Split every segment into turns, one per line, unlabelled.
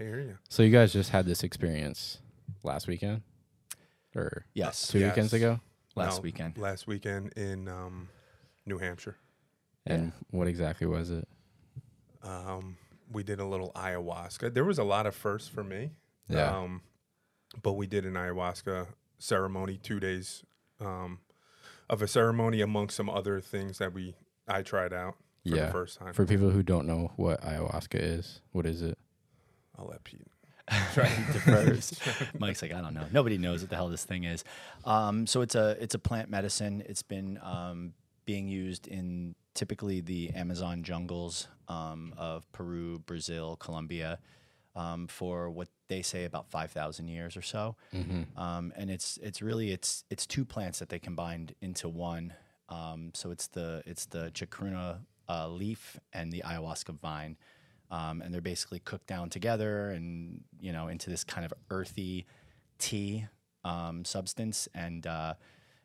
I hear you.
So you guys just had this experience last weekend, or
Yes.
two weekends ago?
Last
No,
weekend.
Last weekend in um, New Hampshire.
And what exactly was it?
Um, we did a little ayahuasca. There was a lot of firsts for me.
Yeah.
Um, but we did an ayahuasca ceremony, two days um, of a ceremony amongst some other things that we I tried out for
yeah.
the first time.
For people who don't know what ayahuasca is, what is it?
I'll let Pete.
He defers. Mike's like, I don't know. Nobody knows what the hell this thing is. Um, so it's a it's a plant medicine. It's been um, being used in typically the Amazon jungles um, of Peru, Brazil, Colombia um, for what they say about five thousand years or so.
Mm-hmm.
Um, and it's it's really it's it's two plants that they combined into one. Um, so it's the it's the chacruna uh, leaf and the ayahuasca vine, um, and they're basically cooked down together and you know into this kind of earthy tea um, substance, and uh,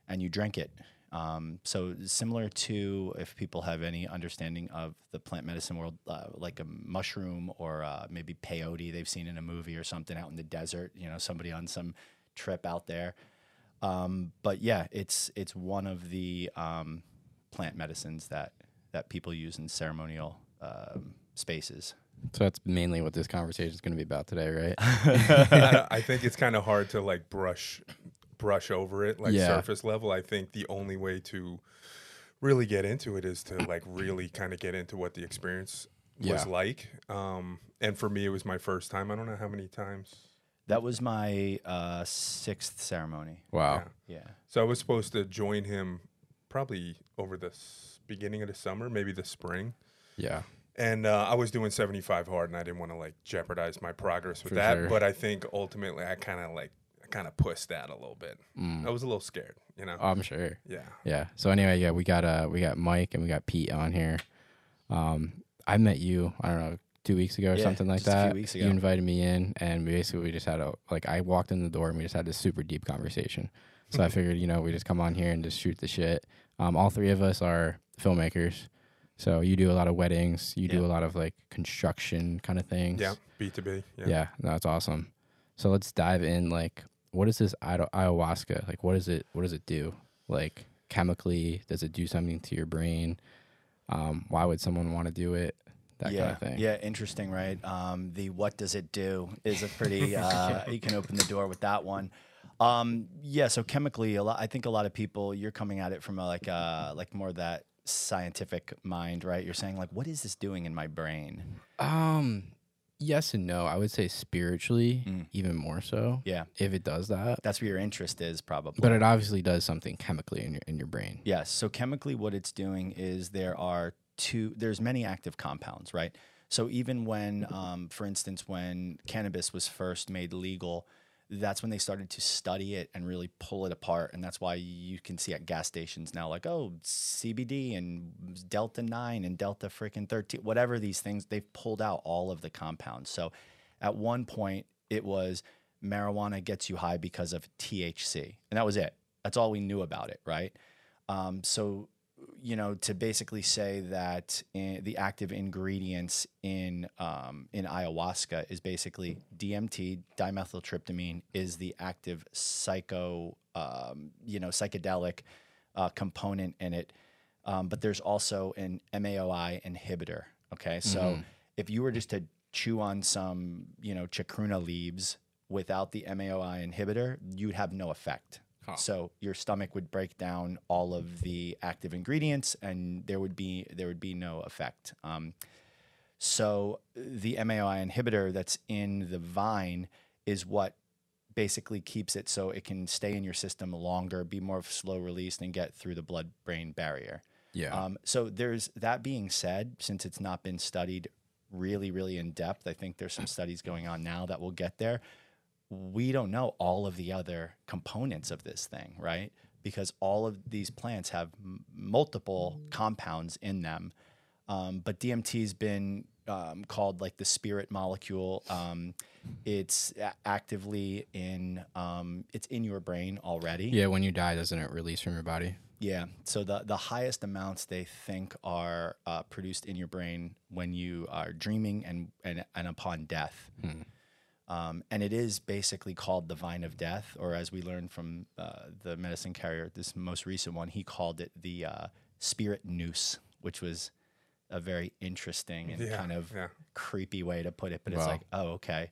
and you drink it. Um, so similar to if people have any understanding of the plant medicine world, uh, like a mushroom or uh, maybe peyote they've seen in a movie or something out in the desert, you know, somebody on some trip out there. Um, but yeah, it's it's one of the um, plant medicines that that people use in ceremonial um, spaces.
So that's mainly what this conversation is going to be about today, right?
I, I think it's kind of hard to like brush brush over it like
Yeah.
surface level. I think the only way to really get into it is to like really kind of get into what the experience was like. Um, and for me, it was my first time. I don't know how many times.
That was my uh, sixth ceremony.
wow.
Yeah.
Yeah.
So I was supposed to join him probably over the s- beginning of the summer, maybe the spring.
Yeah.
And uh, I was doing 75 hard, and I didn't want to like jeopardize my progress with
For
that.
sure.
But I think ultimately, I kind of like I kind of pushed that a little bit.
Mm.
I was a little scared, you know.
I'm sure.
yeah.
Yeah. So anyway, yeah, we got uh we got Mike and we got Pete on here. Um, I met you. I don't know two weeks ago or
Yeah,
something like
just a few
that.
weeks
You invited me in, and basically we just had a like I walked in the door and we just had this super deep conversation. So I figured, you know, we just come on here and just shoot the shit. Um, all three of us are filmmakers. So you do a lot of weddings. You do a lot of like construction kind of things.
Yeah. B two B.
Yeah.
Yeah.
that's awesome. So let's dive in. Like, what is this ayahuasca? Like, what is it? What does it do? Like, chemically, does it do something to your brain? Um, why would someone want to do it? That
yeah,
kind of thing.
Yeah, interesting, right? Um, the what does it do is a pretty. Uh, you can open the door with that one. Um, yeah, so chemically, a lot. I think a lot of people you're coming at it from a, like uh, like more that scientific mind, right? You're saying like, what is this doing in my brain?
Um, yes and no. I would say spiritually,
Mm.
even more so.
Yeah,
If it does that,
that's where your interest is, probably.
but it obviously does something chemically in your in your brain.
Yes. So chemically, what it's doing is there are two. There's many active compounds, right? So even when, um, for instance, when cannabis was first made legal, that's when they started to study it and really pull it apart, and that's why you can see at gas stations now, like oh CBD and Delta nine and Delta freaking thirteen, whatever these things, they've pulled out all of the compounds. So at one point, it was marijuana gets you high because of THC, and that was it. That's all we knew about it, right? Um, so, you know, to basically say that in, the active ingredients in um, in ayahuasca is basically DMT, dimethyltryptamine, is the active psycho, um, you know, psychedelic uh, component in it. Um, but there's also an MAOI inhibitor. Okay, so if you were just to chew on some, you know, chacruna leaves without the MAOI inhibitor, you'd have no effect.
Huh.
So your stomach would break down all of the active ingredients, and there would be there would be no effect. Um, so the MAOI inhibitor that's in the vine is what basically keeps it so it can stay in your system longer, be more of slow release, and get through the blood brain barrier.
Yeah.
Um, so there's that being said, since it's not been studied really, really in depth, I think there's some studies going on now that will get there. We don't know all of the other components of this thing, right? Because all of these plants have m- multiple compounds in them. Um, but DMT's been um, called like the spirit molecule. Um, it's a- actively in um, it's in your brain already.
yeah. When you die, doesn't it release from your body?
Yeah. So the the highest amounts they think are uh, produced in your brain when you are dreaming and and, and upon death. Um, and it is basically called the vine of death, or as we learned from uh, the medicine carrier, this most recent one, he called it the uh, spirit noose, which was a very interesting and
Yeah,
kind of
yeah.
creepy way to put it. But it's like, oh, okay.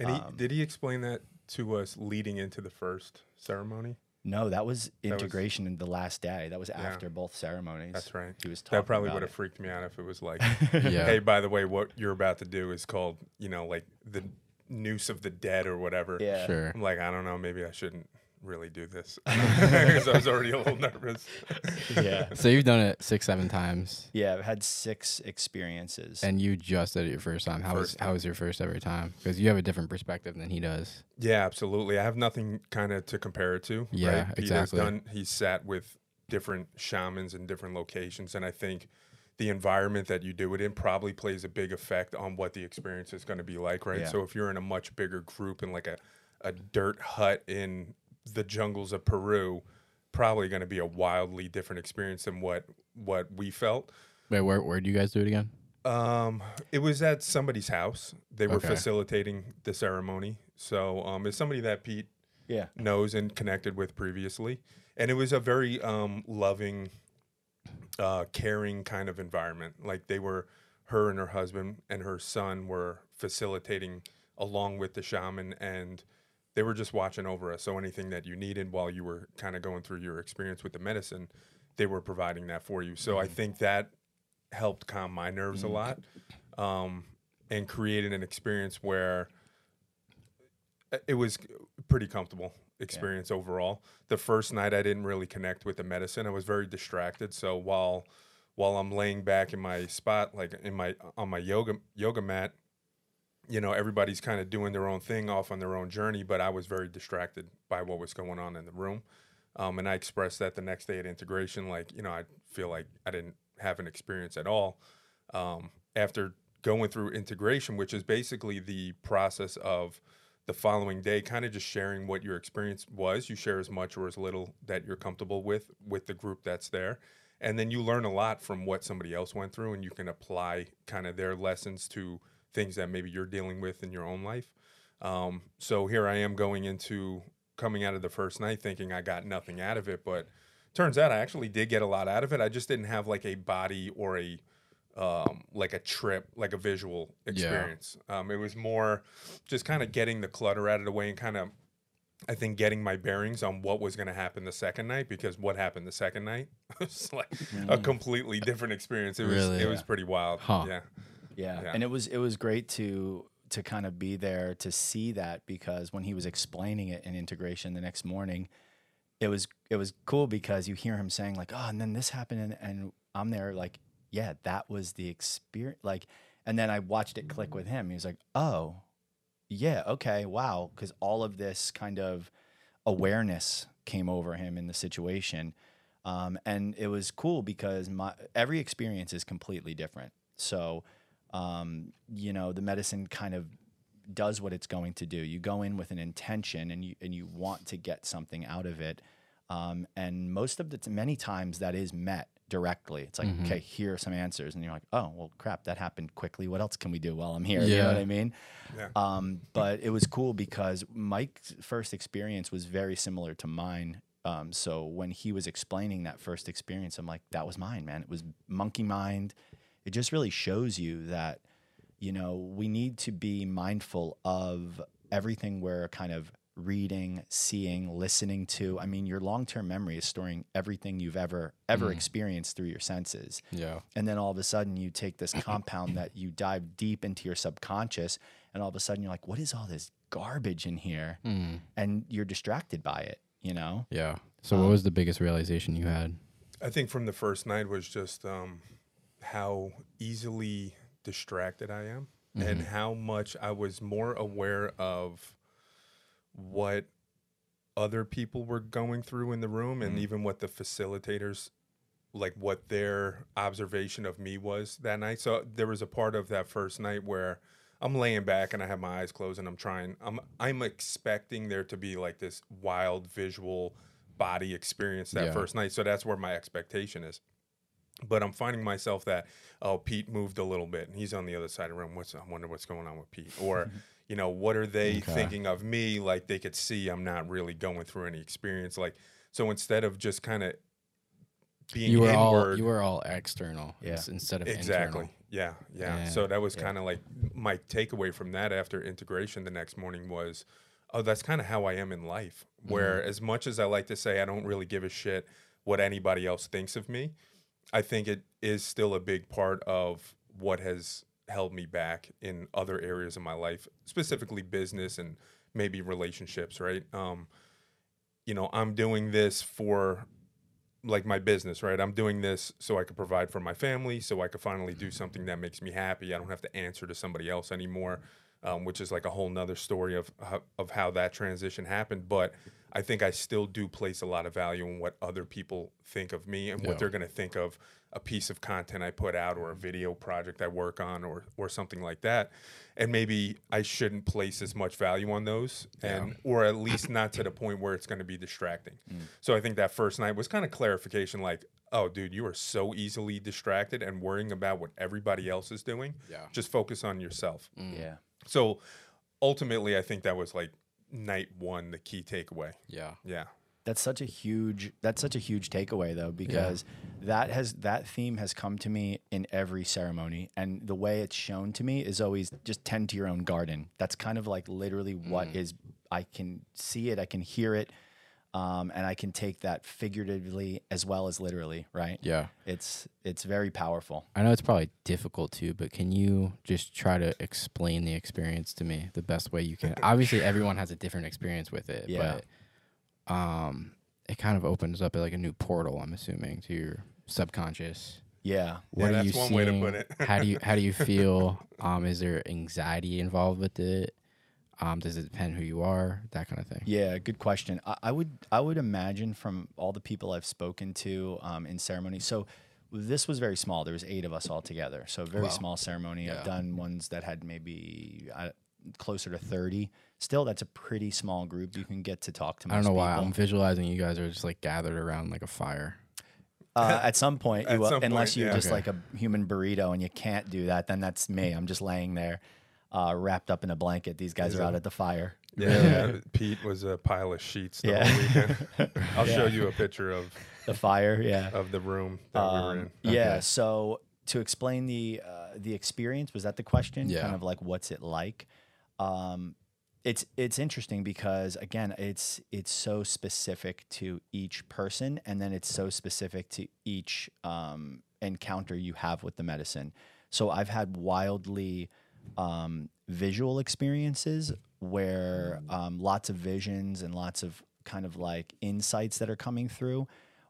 And he,
Um,
did he explain that to us leading into the first ceremony?
No, that was
was-
integration in the last day. That was after both ceremonies.
That's right.
He was talking
That probably
about
would have
it.
freaked me out if it was like,
Yeah.
hey, by the way, what you're about to do is called, you know, like the noose of the dead or whatever.
Yeah.
Sure.
I'm like, I don't know, maybe I shouldn't really do this because I was already a little nervous.
Yeah.
So you've done it six, seven times,
Yeah. I've had six experiences.
and you just did it your first time. How was
First
how was your first ever time? Because you have a different perspective than he does.
Yeah, absolutely. I have nothing kind of to compare it to.
Yeah,
right?
Exactly.
Has done, he's sat with different shamans in different locations, and I think the environment that you do it in probably plays a big effect on what the experience is going to be like, right?
Yeah.
So if you're in a much bigger group in like a, a dirt hut in the jungles of Peru, probably going to be a wildly different experience than what what we felt.
Wait, where where do you guys do it again?
Um, it was at somebody's house. They were
Okay.
facilitating the ceremony. So um, it's somebody that Pete
yeah.
knows and connected with previously. And it was a very um, loving, uh, caring kind of environment. Like they were, her and her husband and her son were facilitating along with the shaman, and they were just watching over us. So anything that you needed while you were kind of going through your experience with the medicine, they were providing that for you. So I think that helped calm my nerves a lot um, and created an experience where uh, it was pretty comfortable experience overall. The first night I didn't really connect with the medicine. I was very distracted. So while while I'm laying back in my spot, like in my on my yoga yoga mat, you know, everybody's kind of doing their own thing off on their own journey, but I was very distracted by what was going on in the room. Um, and I expressed that the next day at integration, like, you know, I feel like I didn't have an experience at all. Um, after going through integration, which is basically the process of the following day, kind of just sharing what your experience was. You share as much or as little that you're comfortable with with the group that's there. And then you learn a lot from what somebody else went through, and you can apply kind of their lessons to things that maybe you're dealing with in your own life. Um, so here I am going into coming out of the first night thinking I got nothing out of it, but turns out I actually did get a lot out of it. I just didn't have like a body or a um, like a trip, like a visual experience. Um, it was more just kind of getting the clutter out of the way and kind of, I think, getting my bearings on what was going to happen the second night because what happened the second night was like a completely different experience. It was
Really?
it was pretty wild.
Huh.
Yeah.
Yeah.
Yeah.
And it was it was great to to kind of be there to see that because when he was explaining it in integration the next morning, it was it was cool because you hear him saying like, "Oh, and then this happened," and, and I'm there like, "Yeah, that was the experience." Like, and then I watched it click with him. He was like, "Oh, yeah, okay, wow," because all of this kind of awareness came over him in the situation, um, and it was cool because my every experience is completely different. So, um, you know, the medicine kind of does what it's going to do. You go in with an intention and you and you want to get something out of it. Um, and most of the many times that is met directly. It's like, okay, here are some answers, and you're like, oh, well, crap, that happened quickly. What else can we do while I'm here? You know what I mean?
Yeah.
Um, but it was cool because Mike's first experience was very similar to mine. Um, so when he was explaining that first experience, I'm like, that was mine, man. It was monkey mind. It just really shows you that, you know, we need to be mindful of everything we're kind of reading, seeing, listening to. I mean, your long term memory is storing everything you've ever, ever experienced through your senses.
Yeah.
And then all of a sudden you take this compound that you dive deep into your subconscious, and all of a sudden you're like, what is all this garbage in here?
Mm.
And you're distracted by it, you know?
Yeah. So
Um,
what was the biggest realization you had?
I think from the first night was just um, how easily distracted I am and how much I was more aware of what other people were going through in the room and mm-hmm. even what the facilitators like what their observation of me was that night. So there was a part of that first night where I'm laying back and I have my eyes closed and I'm trying I'm I'm expecting there to be like this wild visual body experience that
Yeah.
first night. So that's where my expectation is. But I'm finding myself that oh Pete moved a little bit and he's on the other side of the room. What's I wonder what's going on with Pete or you know, what are they
Okay.
thinking of me? Like they could see I'm not really going through any experience. Like so instead of just kind of being
You were all
inward,
you were all external
Yeah.
instead of
exactly.
internal.
Yeah, yeah.
Yeah.
So that was
Yeah.
kind of like my takeaway from that after integration the next morning was, oh, that's kind of how I am in life. Where
Mm-hmm.
as much as I like to say I don't really give a shit what anybody else thinks of me, I think it is still a big part of what has held me back in other areas of my life, specifically business and maybe relationships, right? Um, you know, I'm doing this for like my business, right? I'm doing this so I could provide for my family, so I could finally do something that makes me happy. I don't have to answer to somebody else anymore, um, which is like a whole nother story of how, of how that transition happened. But I think I still do place a lot of value in what other people think of me and
Yeah.
what they're going to think of a piece of content I put out or a video project I work on or or something like that. And maybe I shouldn't place as much value on those and or at least not to the point where it's going to be distracting. Mm. So I think that first night was kind of clarification like, oh dude, you are so easily distracted and worrying about what everybody else is doing.
Yeah.
Just focus on yourself. Mm.
Yeah.
So ultimately I think that was like night 1 the key takeaway.
Yeah.
Yeah.
That's such a huge that's such a huge takeaway though because that has that theme has come to me in every ceremony and the way it's shown to me is always just tend to your own garden. That's kind of like literally what is I can see it, I can hear it um, and I can take that figuratively as well as literally, right?
Yeah.
It's it's very powerful.
I know it's probably difficult too, but can you just try to explain the experience to me the best way you can? Obviously, everyone has a different experience with it,
Yeah.
but um, it kind of opens up like a new portal. I'm assuming to your subconscious.
Yeah.
What
Yeah,
are you
that's one way to
seeing?
put it.
how do you how do you feel? Um, is there anxiety involved with it? Um, does it depend who you are? That kind of thing.
Yeah, good question. I, I would I would imagine from all the people I've spoken to um, in ceremony. So this was very small. There was eight of us all together. So very
Wow.
small ceremony.
Yeah.
I've done ones that had maybe uh, closer to thirty. Still, that's a pretty small group. You can get to talk to.
I don't
most
know why. I'm visualizing you guys are just like gathered around like a fire.
Uh, at some point, you
At
will,
some
unless
point,
you're
yeah.
just
Okay.
like a human burrito and you can't do that, then that's me. I'm just laying there, uh, wrapped up in a blanket. These guys
Is
are out at the fire.
Yeah, Pete was a pile of sheets the
Yeah.
whole weekend. I'll show you a picture of
The fire, yeah.
of the room that we were
Um,
in.
Yeah.
Okay.
So to explain the uh, the experience, was that the question?
Yeah.
Kind of like what's it like? Um, it's it's interesting because again, it's it's so specific to each person, and then it's so specific to each um, encounter you have with the medicine. So I've had wildly um, visual experiences where um, lots of visions and lots of kind of like insights that are coming through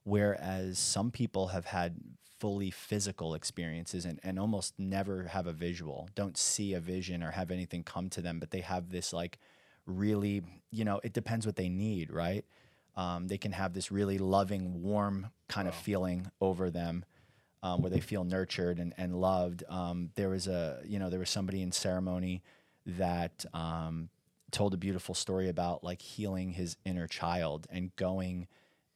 whereas some people have had fully physical experiences and, and almost never have a visual don't see a vision or have anything come to them but they have this like really you know it depends what they need right? Um, they can have this really loving warm kind of feeling over them um, where they feel nurtured and, and loved. Um, there was a you know there was somebody in ceremony that um, told a beautiful story about like healing his inner child and going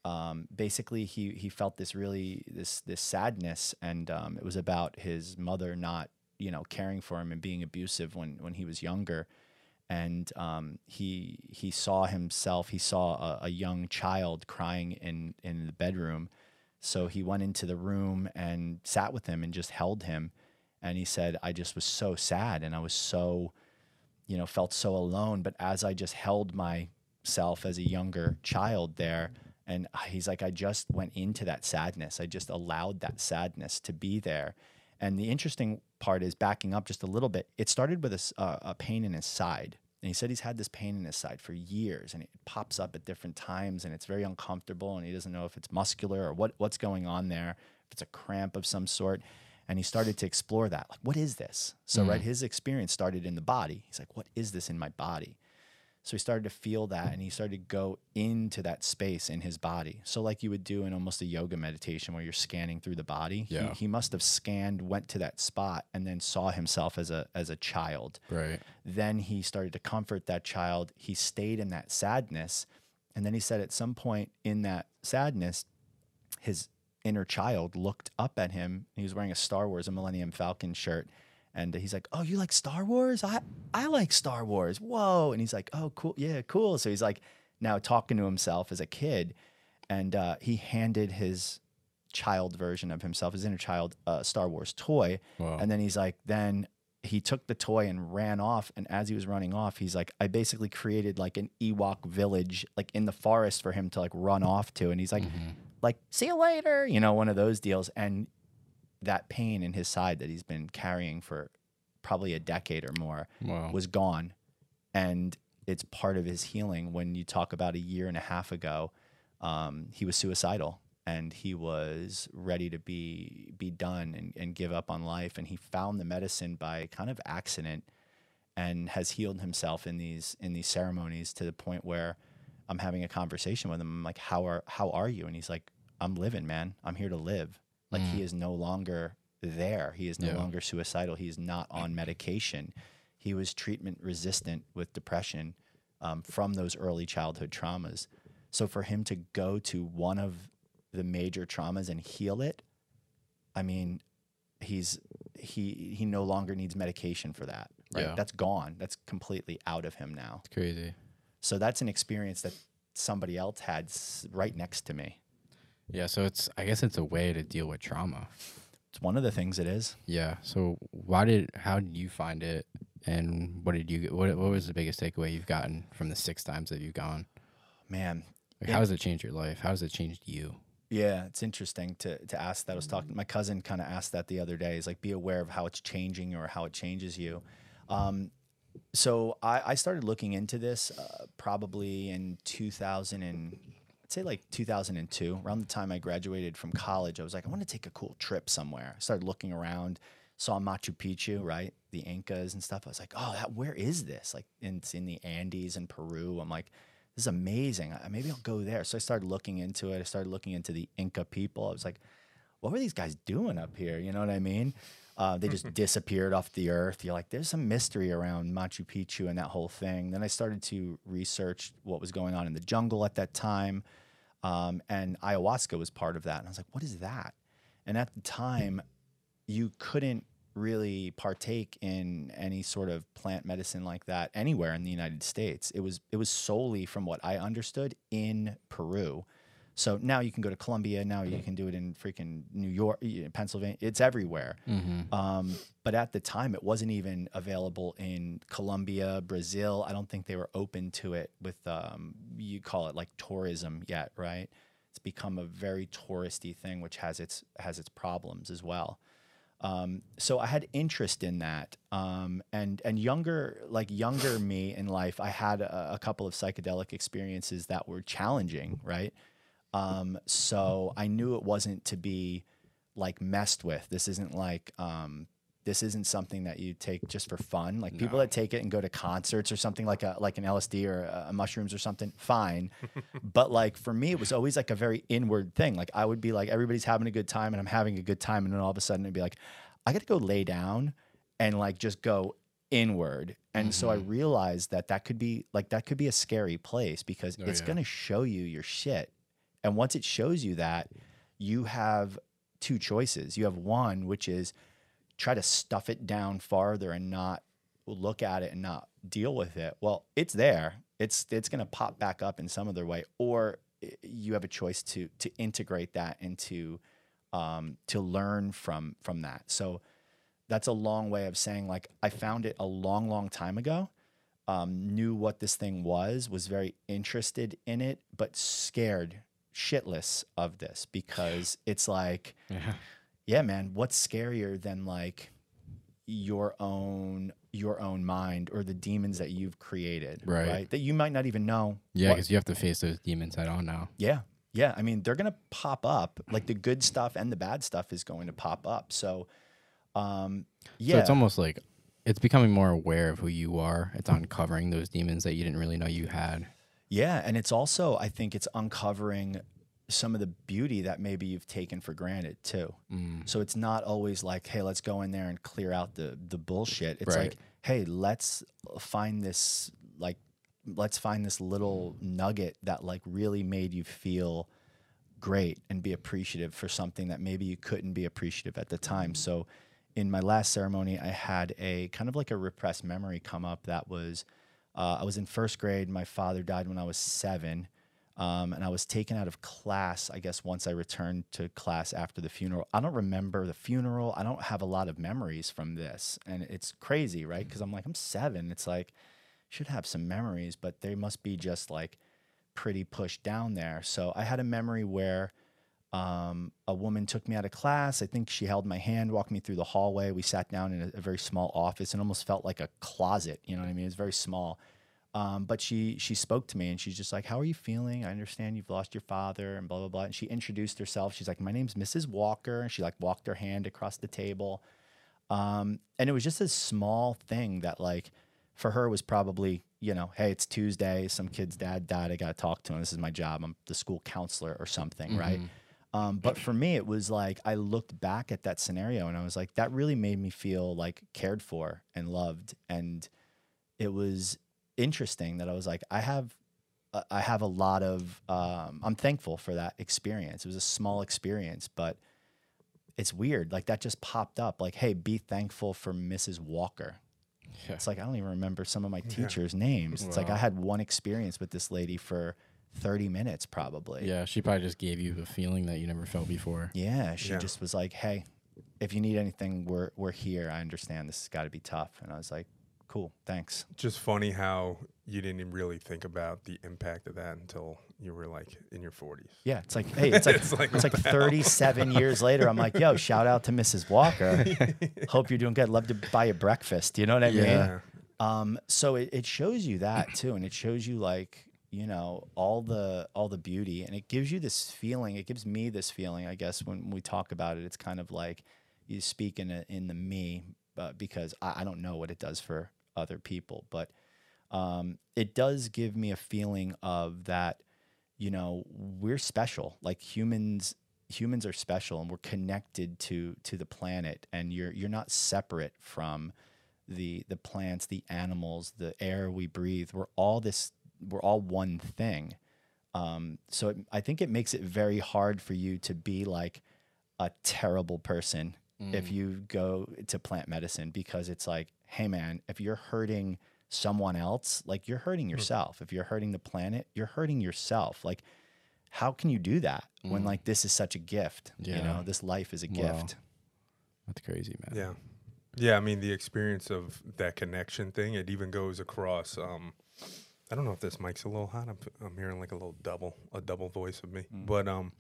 um, basically he he felt this really this this sadness and um, it was about his mother not you know caring for him and being abusive when when he was younger. And um, he he saw himself he saw a, a young child crying in in the bedroom. So he went into the room and sat with him and just held him. And he said i just was so sad and i was so you know felt so alone. But as i just held myself as a younger child there and he's like i just went into that sadness. I just allowed that sadness to be there. And the interesting part is backing up just a little bit it started with a, uh, a pain in his side. And he said he's had this pain in his side for years and it pops up at different times and it's very uncomfortable and he doesn't know if it's muscular or what, what's going on there if it's a cramp of some sort. And he started to explore that like what is this? So right his experience started in the body. He's like what is this in my body so he started to feel that and he started to go into that space in his body. So, like you would do in almost a yoga meditation where you're scanning through the body,
Yeah.
he, he must have scanned, went to that spot, and then saw himself as a, as a child.
Right.
Then he started to comfort that child. He stayed in that sadness. And then he said at some point in that sadness, his inner child looked up at him. He was wearing a Star Wars, a Millennium Falcon shirt. And he's like, "Oh, you like Star Wars? I I like Star Wars. Whoa!" And he's like, "Oh, cool, yeah, cool." So he's like now talking to himself as a kid, and uh, he handed his child version of himself, his inner child, a Star Wars toy,
Wow.
and then he's like, then he took the toy and ran off. And as he was running off, he's like, I basically created like an Ewok village, like in the forest for him to like run off to. And he's like,
Mhm.
like, see you later, you know, one of those deals. And that pain in his side that he's been carrying for probably a decade or more
Wow.
was gone. And it's part of his healing. When you talk about a year and a half ago, um, he was suicidal and he was ready to be be done and, and give up on life. And he found the medicine by kind of accident and has healed himself in these in these ceremonies to the point where I'm having a conversation with him. I'm like, How are how are you? And he's like, I'm living, man. I'm here to live. Like he is no longer there. He is no
Yeah.
longer suicidal. He is not on medication. He was treatment resistant with depression um, from those early childhood traumas. So for him to go to one of the major traumas and heal it, I mean, he's he he no longer needs medication for that. Right?
Yeah.
That's gone. That's completely out of him now.
It's crazy.
So that's an experience that somebody else had right next to me.
Yeah. So it's I guess it's a way to deal with trauma.
It's one of the things it is.
Yeah. So why did how did you find it, and what did you get? What what was the biggest takeaway you've gotten from the six times that you've gone?
Man,
Like,
Yeah.
how has it changed your life? How has it changed you?
Yeah, it's interesting to to ask that. I was talking. My cousin kind of asked that the other day. Is like, be aware of how it's changing or how it changes you. Um, so I, I started looking into this uh, probably in 2000 and I'd say like 2002, around the time I graduated from college. I was like, I want to take a cool trip somewhere. I started looking around, saw Machu Picchu, right, the Incas and stuff. I was like, oh, that, where is this? Like, it's in the Andes in Peru. I'm like, this is amazing. I- Maybe I'll go there. So I started looking into it. I started looking into the Inca people. I was like, what were these guys doing up here? You know what I mean? Uh, they just disappeared off the earth. You're like, there's some mystery around Machu Picchu and that whole thing. Then I started to research what was going on in the jungle at that time. Um, and ayahuasca was part of that. And I was like, what is that? And at the time, you couldn't really partake in any sort of plant medicine like that anywhere in the United States. It was it was solely from what I understood in Peru. So now you can go to Colombia. Now you can do it in freaking New York, Pennsylvania. It's everywhere.
Mm-hmm.
Um, but at the time, it wasn't even available in Colombia, Brazil. I don't think they were open to it with, um, you call it like tourism yet, right? It's become a very touristy thing, which has its has its problems as well. Um, so I had interest in that, um, and and younger like younger me in life, I had a, a couple of psychedelic experiences that were challenging, right? Um, so I knew it wasn't to be like messed with. This isn't like um, this isn't something that you take just for fun. Like people that take it and go to concerts or something like a like an LSD or a, a mushrooms or something, fine. but like for me, it was always like a very inward thing. Like I would be like everybody's having a good time and I'm having a good time, and then all of a sudden it'd be like I got to go lay down and like just go inward. And so I
Mhm.
realized that that could be like that could be a scary place because
Oh,
it's
yeah.
going to show you your shit. And once it shows you that, you have two choices. You have one, which is try to stuff it down farther and not look at it and not deal with it. Well, it's there. It's it's going to pop back up in some other way, or you have a choice to to integrate that into um, to learn from from that. So that's a long way of saying like I found it a long, long time ago. Um, knew what this thing was, was very interested in it, but scared shitless of this because it's like
Yeah.
yeah man what's scarier than like your own your own mind or the demons that you've created
Right.
that you might not even know
Yeah, because you have to face those demons head on now.
yeah yeah i mean they're gonna pop up like the good stuff and the bad stuff is going to pop up so um yeah
So it's almost like it's becoming more aware of who you are. It's uncovering those demons that you didn't really know you had.
Yeah, and it's also I think it's uncovering some of the beauty that maybe you've taken for granted too.
Mm.
So it's not always like, hey, let's go in there and clear out the the bullshit. It's
Right.
like, hey, let's find this like let's find this little nugget that like really made you feel great and be appreciative for something that maybe you couldn't be appreciative at the time. So in my last ceremony, I had a kind of like a repressed memory come up that was uh, I was in first grade. My father died when I was seven. Um, and I was taken out of class, I guess, once I returned to class after the funeral. I don't remember the funeral. I don't have a lot of memories from this. And it's crazy, right? Because I'm like, I'm seven. It's like, should have some memories, but they must be just like pretty pushed down there. So I had a memory where um, a woman took me out of class. I think she held my hand, walked me through the hallway. We sat down in a, a very small office and almost felt like a closet. You know what I mean? It was very small. Um, but she she spoke to me and she's just like, "How are you feeling? I understand you've lost your father and blah blah blah." And she introduced herself. She's like, "My name's Mrs. Walker," and she like walked her hand across the table. Um, and it was just a small thing that like for her was probably you know, hey, it's Tuesday. Some kid's dad died. I got to talk to him. This is my job. I'm the school counselor or something, mm-hmm. right? Um, but for me, it was like I looked back at that scenario and I was like, that really made me feel like cared for and loved. And it was interesting that I was like, I have, uh, I have a lot of, um, I'm thankful for that experience. It was a small experience, but it's weird. Like that just popped up. Like, hey, be thankful for Mrs. Walker. Yeah. It's like I don't even remember some of my teachers' yeah. names. It's wow. like I had one experience with this lady for 30 minutes probably.
Yeah, she probably just gave you a feeling that you never felt before.
Yeah, she yeah. just was like, "Hey, if you need anything, we're we're here. I understand this has got to be tough." And I was like, "Cool, thanks."
Just funny how you didn't even really think about the impact of that until you were like in your 40s.
Yeah, it's like, hey, it's like it's like, it's like 37 years later. I'm like, yo, shout out to Mrs. Walker. Hope you're doing good. Love to buy you breakfast. You know what I yeah. mean? Um, so it, it shows you that too, and it shows you like you know all the all the beauty and it gives you this feeling it gives me this feeling i guess when we talk about it it's kind of like you speak in, a, in the me uh, because I, I, don't know what it does for other people but um, it does give me a feeling of that you know we're special like humans humans are special and we're connected to to the planet and you're you're not separate from the the plants the animals the air we breathe we're all this we're all one thing. Um, so it, I think it makes it very hard for you to be like a terrible person mm. if you go to plant medicine because it's like, hey man, if you're hurting someone else, like you're hurting hmm. yourself. Mm. If you're hurting the planet, you're hurting yourself. Like, how can you do that mm. when like this is such a gift? Yeah. You know, this life is a wow. gift.
That's crazy, man.
Yeah. Yeah, I mean the experience of that connection thing, it even goes across um, I don't know if this mic's a little hot. I'm, I'm hearing like a little double, a double voice of me. Mm. But um,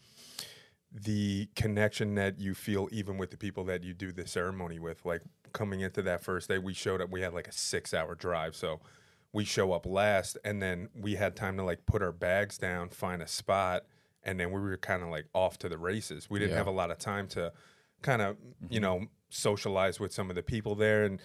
the connection that you feel even with the people that you do the ceremony with, like coming into that first day, we showed up. We had like a six hour drive, so we show up last, and then we had time to like put our bags down, find a spot, and then we were kind of like off to the races. We didn't yeah. have a lot of time to kind of mm-hmm. you know socialize with some of the people there and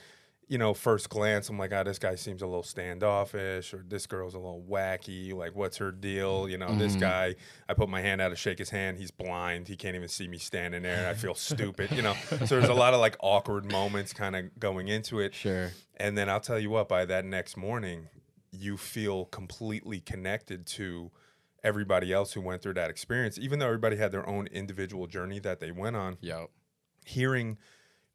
you know, first glance, I'm like, ah, oh, this guy seems a little standoffish, or this girl's a little wacky. Like, what's her deal? You know, mm-hmm. this guy, I put my hand out to shake his hand. He's blind. He can't even see me standing there. And I feel stupid, you know. So there's a lot of like awkward moments kind of going into it.
Sure.
And then I'll tell you what, by that next morning, you feel completely connected to everybody else who went through that experience, even though everybody had their own individual journey that they went on.
Yeah.
Hearing,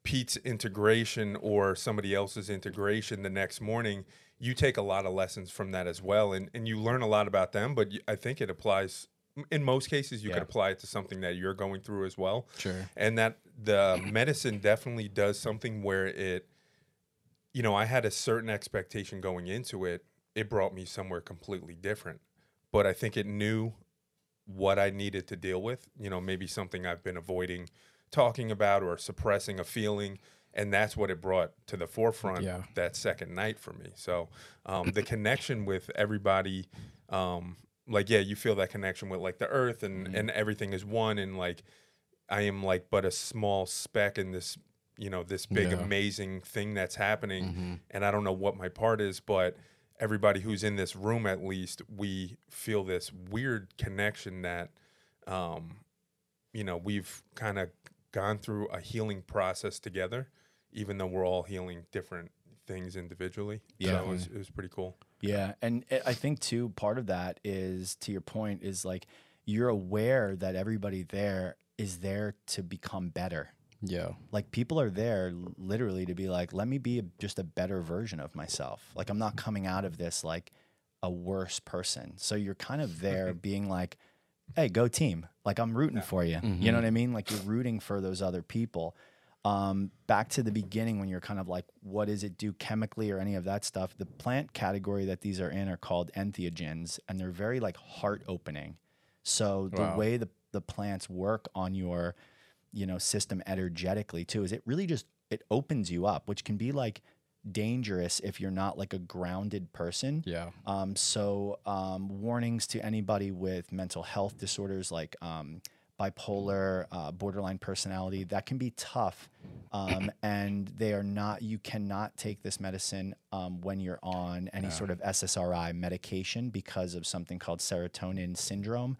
Pete's integration or somebody else's integration the next morning, you take a lot of lessons from that as well. And, and you learn a lot about them, but I think it applies in most cases you yeah. could apply it to something that you're going through as well.
Sure.
And that the medicine definitely does something where it, you know, I had a certain expectation going into it. It brought me somewhere completely different. But I think it knew what I needed to deal with. You know, maybe something I've been avoiding talking about or suppressing a feeling and that's what it brought to the forefront yeah. that second night for me so um, the connection with everybody um, like yeah you feel that connection with like the earth and mm-hmm. and everything is one and like i am like but a small speck in this you know this big yeah. amazing thing that's happening mm-hmm. and i don't know what my part is but everybody who's in this room at least we feel this weird connection that um, you know we've kind of gone through a healing process together, even though we're all healing different things individually. Yeah, so it was, it was pretty cool.
Yeah, and eh, I think too part of that is to your point is like you're aware that everybody there is there to become better.
Yeah.
like people are there literally to be like let me be a, just a better version of myself like i'm not coming out of this like a worse person so you're kind of there mm-hmm. being like hey go team. Like i'm rooting for you. You know what i mean? Like you're rooting for those other people. Um, back to the beginning when you're kind of like what does it do chemically or any of that stuff? The plant category that these are in are called entheogens and they're very like heart opening so the
Wow.
way the, the plants work on your you know system energetically too is it really just it opens you up which can be like dangerous if you're not like a grounded person
Yeah.
um, so um, warnings to anybody with mental health disorders like um, bipolar uh, borderline personality that can be tough um, and they are not you cannot take this medicine um, when you're on any sort of ssri medication because of something called serotonin syndrome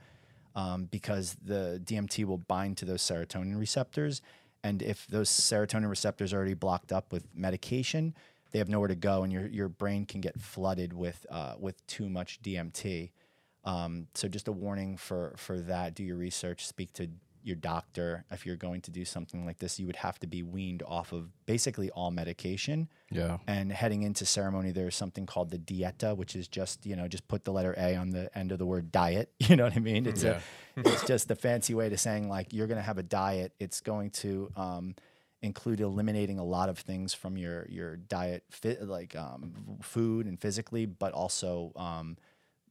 um, because the DMT will bind to those serotonin receptors. And if those serotonin receptors are already blocked up with medication, they have nowhere to go, and your your brain can get flooded with uh, with too much DMT. Um, so just a warning for for that. Do your research. Speak to your doctor if you're going to do something like this. You would have to be weaned off of basically all medication.
Yeah.
And heading into ceremony, there's something called the dieta, which is just you know just put the letter A on the end of the word diet. You know what I mean? It's
Yeah.
a, it's just the fancy way to saying like you're going to have a diet. It's going to um, include eliminating a lot of things from your your diet, fit, like um, food and physically, but also um,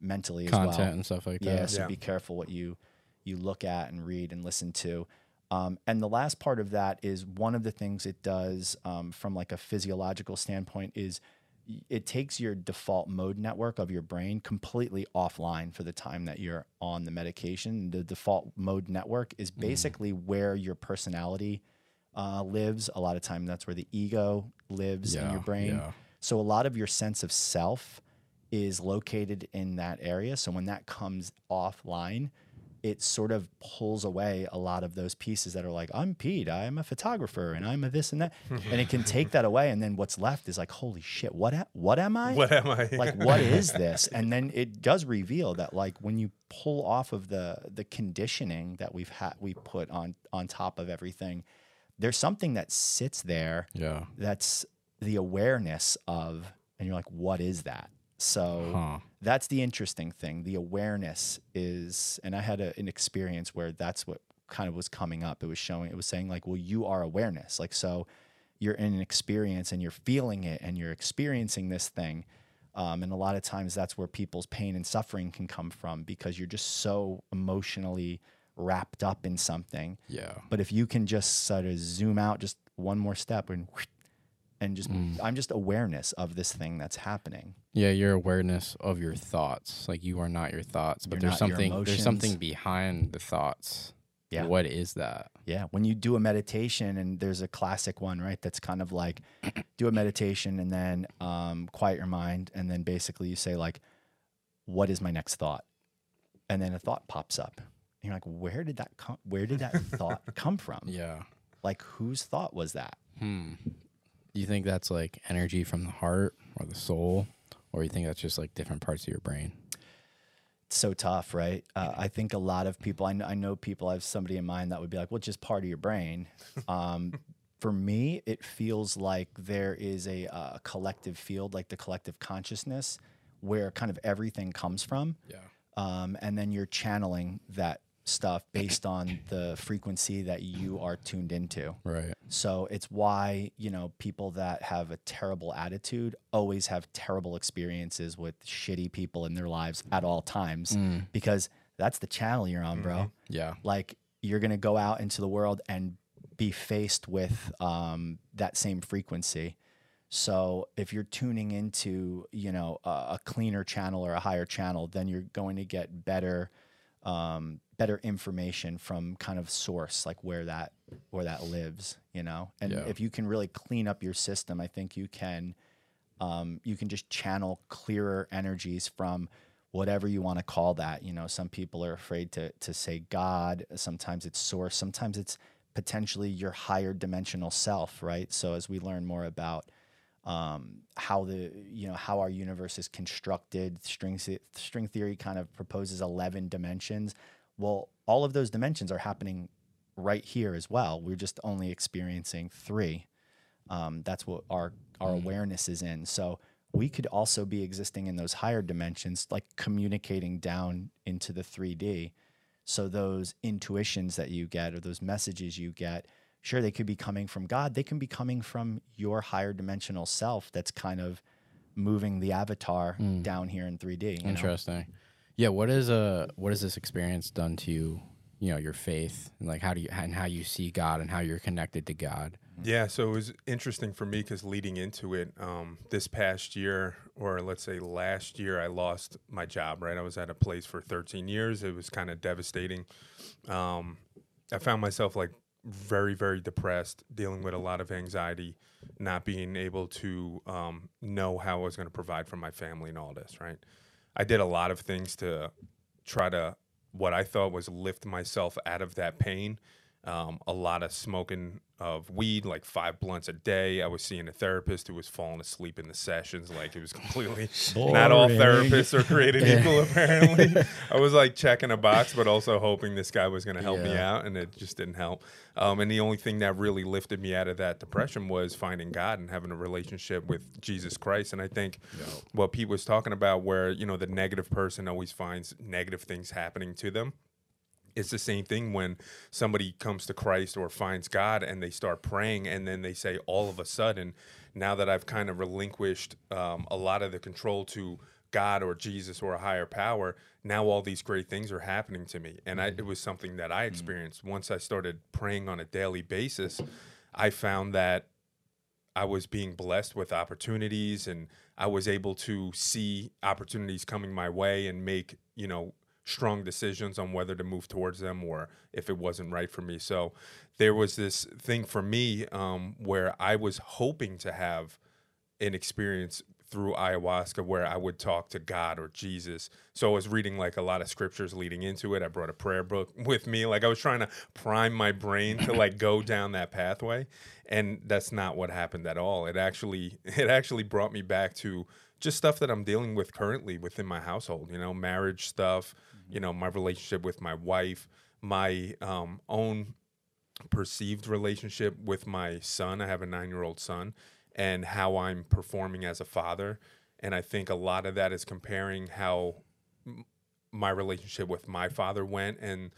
mentally as
Content
well.
and stuff like that.
Yeah, so
Yeah.
be careful what you you look at and read and listen to. Um, and the last part of that is one of the things it does um, from like a physiological standpoint is it takes your default mode network of your brain completely offline for the time that you're on the medication. The default mode network is basically where your personality uh, lives. A lot of time, that's where the ego lives in your brain.
yeah.
So a lot of your sense of self is located in that area. So when that comes offline, it sort of pulls away a lot of those pieces that are like, I'm Pete, I'm a photographer, and I'm a this and that. and it can take that away. And then what's left is like, holy shit, what, a- what am I?
What am I?
like what is this and then it does reveal that like when you pull off of the the conditioning that we've had we put on on top of everything there's something that sits there
Yeah.
that's the awareness of and you're like what is that? So
Huh.
that's the interesting thing. The awareness is and i had a, an experience where that's what kind of was coming up. It was showing it was saying like well you are awareness. Like so you're in an experience and you're feeling it and you're experiencing this thing. Um, and a lot of times that's where people's pain and suffering can come from because you're just so emotionally wrapped up in something
Yeah.
but if you can just sort of zoom out just one more step and and just
Mm.
i'm just awareness of this thing that's happening
Yeah, your awareness of your thoughts. Like you are not your thoughts, but
You're
there's something there's something behind the thoughts.
Yeah.
What is that?
Yeah, when you do a meditation, and there's a classic one, right? That's kind of like do a meditation and then um, quiet your mind, and then basically you say like, "What is my next thought?" And then a thought pops up. You're like, "Where did that come? Where did that thought come from?
Yeah.
Like, whose thought was that?"
Hmm. Do you think that's like energy from the heart or the soul, or you think that's just like different parts of your brain?
It's so tough, right? Uh, I think a lot of people. I know, I know people. I have somebody in mind that would be like, "Well, just part of your brain." Um, for me, it feels like there is a uh, collective field, like the collective consciousness, where kind of everything comes from,
Yeah.
um, and then you're channeling that stuff based on the frequency that you are tuned into.
Right.
So it's why, you know, people that have a terrible attitude always have terrible experiences with shitty people in their lives at all times
Mm.
because that's the channel you're on, bro.
Yeah.
Like you're going to go out into the world and be faced with um, that same frequency. So if you're tuning into, you know, a, a cleaner channel or a higher channel, then you're going to get better um, better information from kind of source, like where that where that lives, you know. And
Yeah.
if you can really clean up your system, I think you can um, you can just channel clearer energies from whatever you want to call that. You know, some people are afraid to to say God. Sometimes it's source. Sometimes it's potentially your higher dimensional self, right? So as we learn more about um, how the you know how our universe is constructed. String string theory kind of proposes eleven dimensions. Well, all of those dimensions are happening right here as well. We're just only experiencing three. Um, that's what our our
Mm.
awareness is in. So we could also be existing in those higher dimensions, like communicating down into the 3D. So those intuitions that you get or those messages you get, sure, they could be coming from God. They can be coming from your higher dimensional self that's kind of moving the avatar down here in 3D. Interesting. know?
Yeah. What is uh what has this experience done to you? You know, your faith and like how do you and how you see God and how you're connected to God.
Yeah, so it was interesting for me because leading into it, um, this past year, or let's say last year, I lost my job. Right, I was at a place for 13 years. It was kind of devastating. Um, I found myself like very, very depressed, dealing with a lot of anxiety, not being able to um, know how I was going to provide for my family and all this. Right, I did a lot of things to try to what I thought was lift myself out of that pain. Um, a lot of smoking of weed, like five blunts a day. I was seeing a therapist who was falling asleep in the sessions. Like it was completely not all therapists are created equal, apparently. I was like checking a box, but also hoping this guy was going to help me out, and it just didn't help. Um, and the only thing that really lifted me out of that depression was finding God and having a relationship with Jesus Christ. And I think what Pete was talking about, where you know the negative person always finds negative things happening to them it's the same thing when somebody comes to Christ or finds God and they start praying, and then they say, all of a sudden, now that I've kind of relinquished um, a lot of the control to God or Jesus or a higher power, now all these great things are happening to me. And I, it was something that I experienced. Once I started praying on a daily basis, I found that I was being blessed with opportunities and I was able to see opportunities coming my way and make, you know, strong decisions on whether to move towards them or if it wasn't right for me. So there was this thing for me um, where I was hoping to have an experience through ayahuasca where I would talk to God or Jesus. So I was reading like a lot of scriptures leading into it. I brought a prayer book with me. Like I was trying to prime my brain to like go down that pathway. And that's not what happened at all. It actually it actually brought me back to just stuff that I'm dealing with currently within my household, you know, marriage stuff, you know, my relationship with my wife, my um, own perceived relationship with my son. I have a nine year old son, and how I'm performing as a father. And I think a lot of that is comparing how m- my relationship with my father went and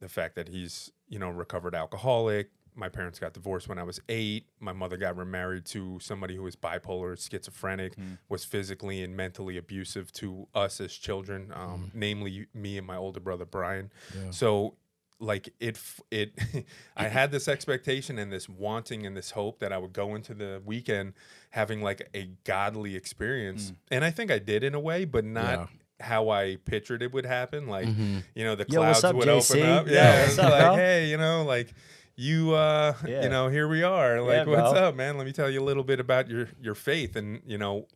the fact that he's, you know, recovered alcoholic. My parents got divorced when I was eight. My mother got remarried to somebody who was bipolar, schizophrenic, hmm. was physically and mentally abusive to us as children, um, hmm. namely me and my older brother Brian. So like it it i had this expectation and this wanting and this hope that i would go into the weekend having like a godly experience. Hmm. And i think i did in a way but not how i pictured it would happen. Like mm-hmm. you know the clouds
what's up,
would
JC?
open up.
Yeah,
yeah,
up,
like
bro?
hey you know like you uh
Yeah.
you know here we are like
Yeah,
what's up man let me tell you a little bit about your your faith and you know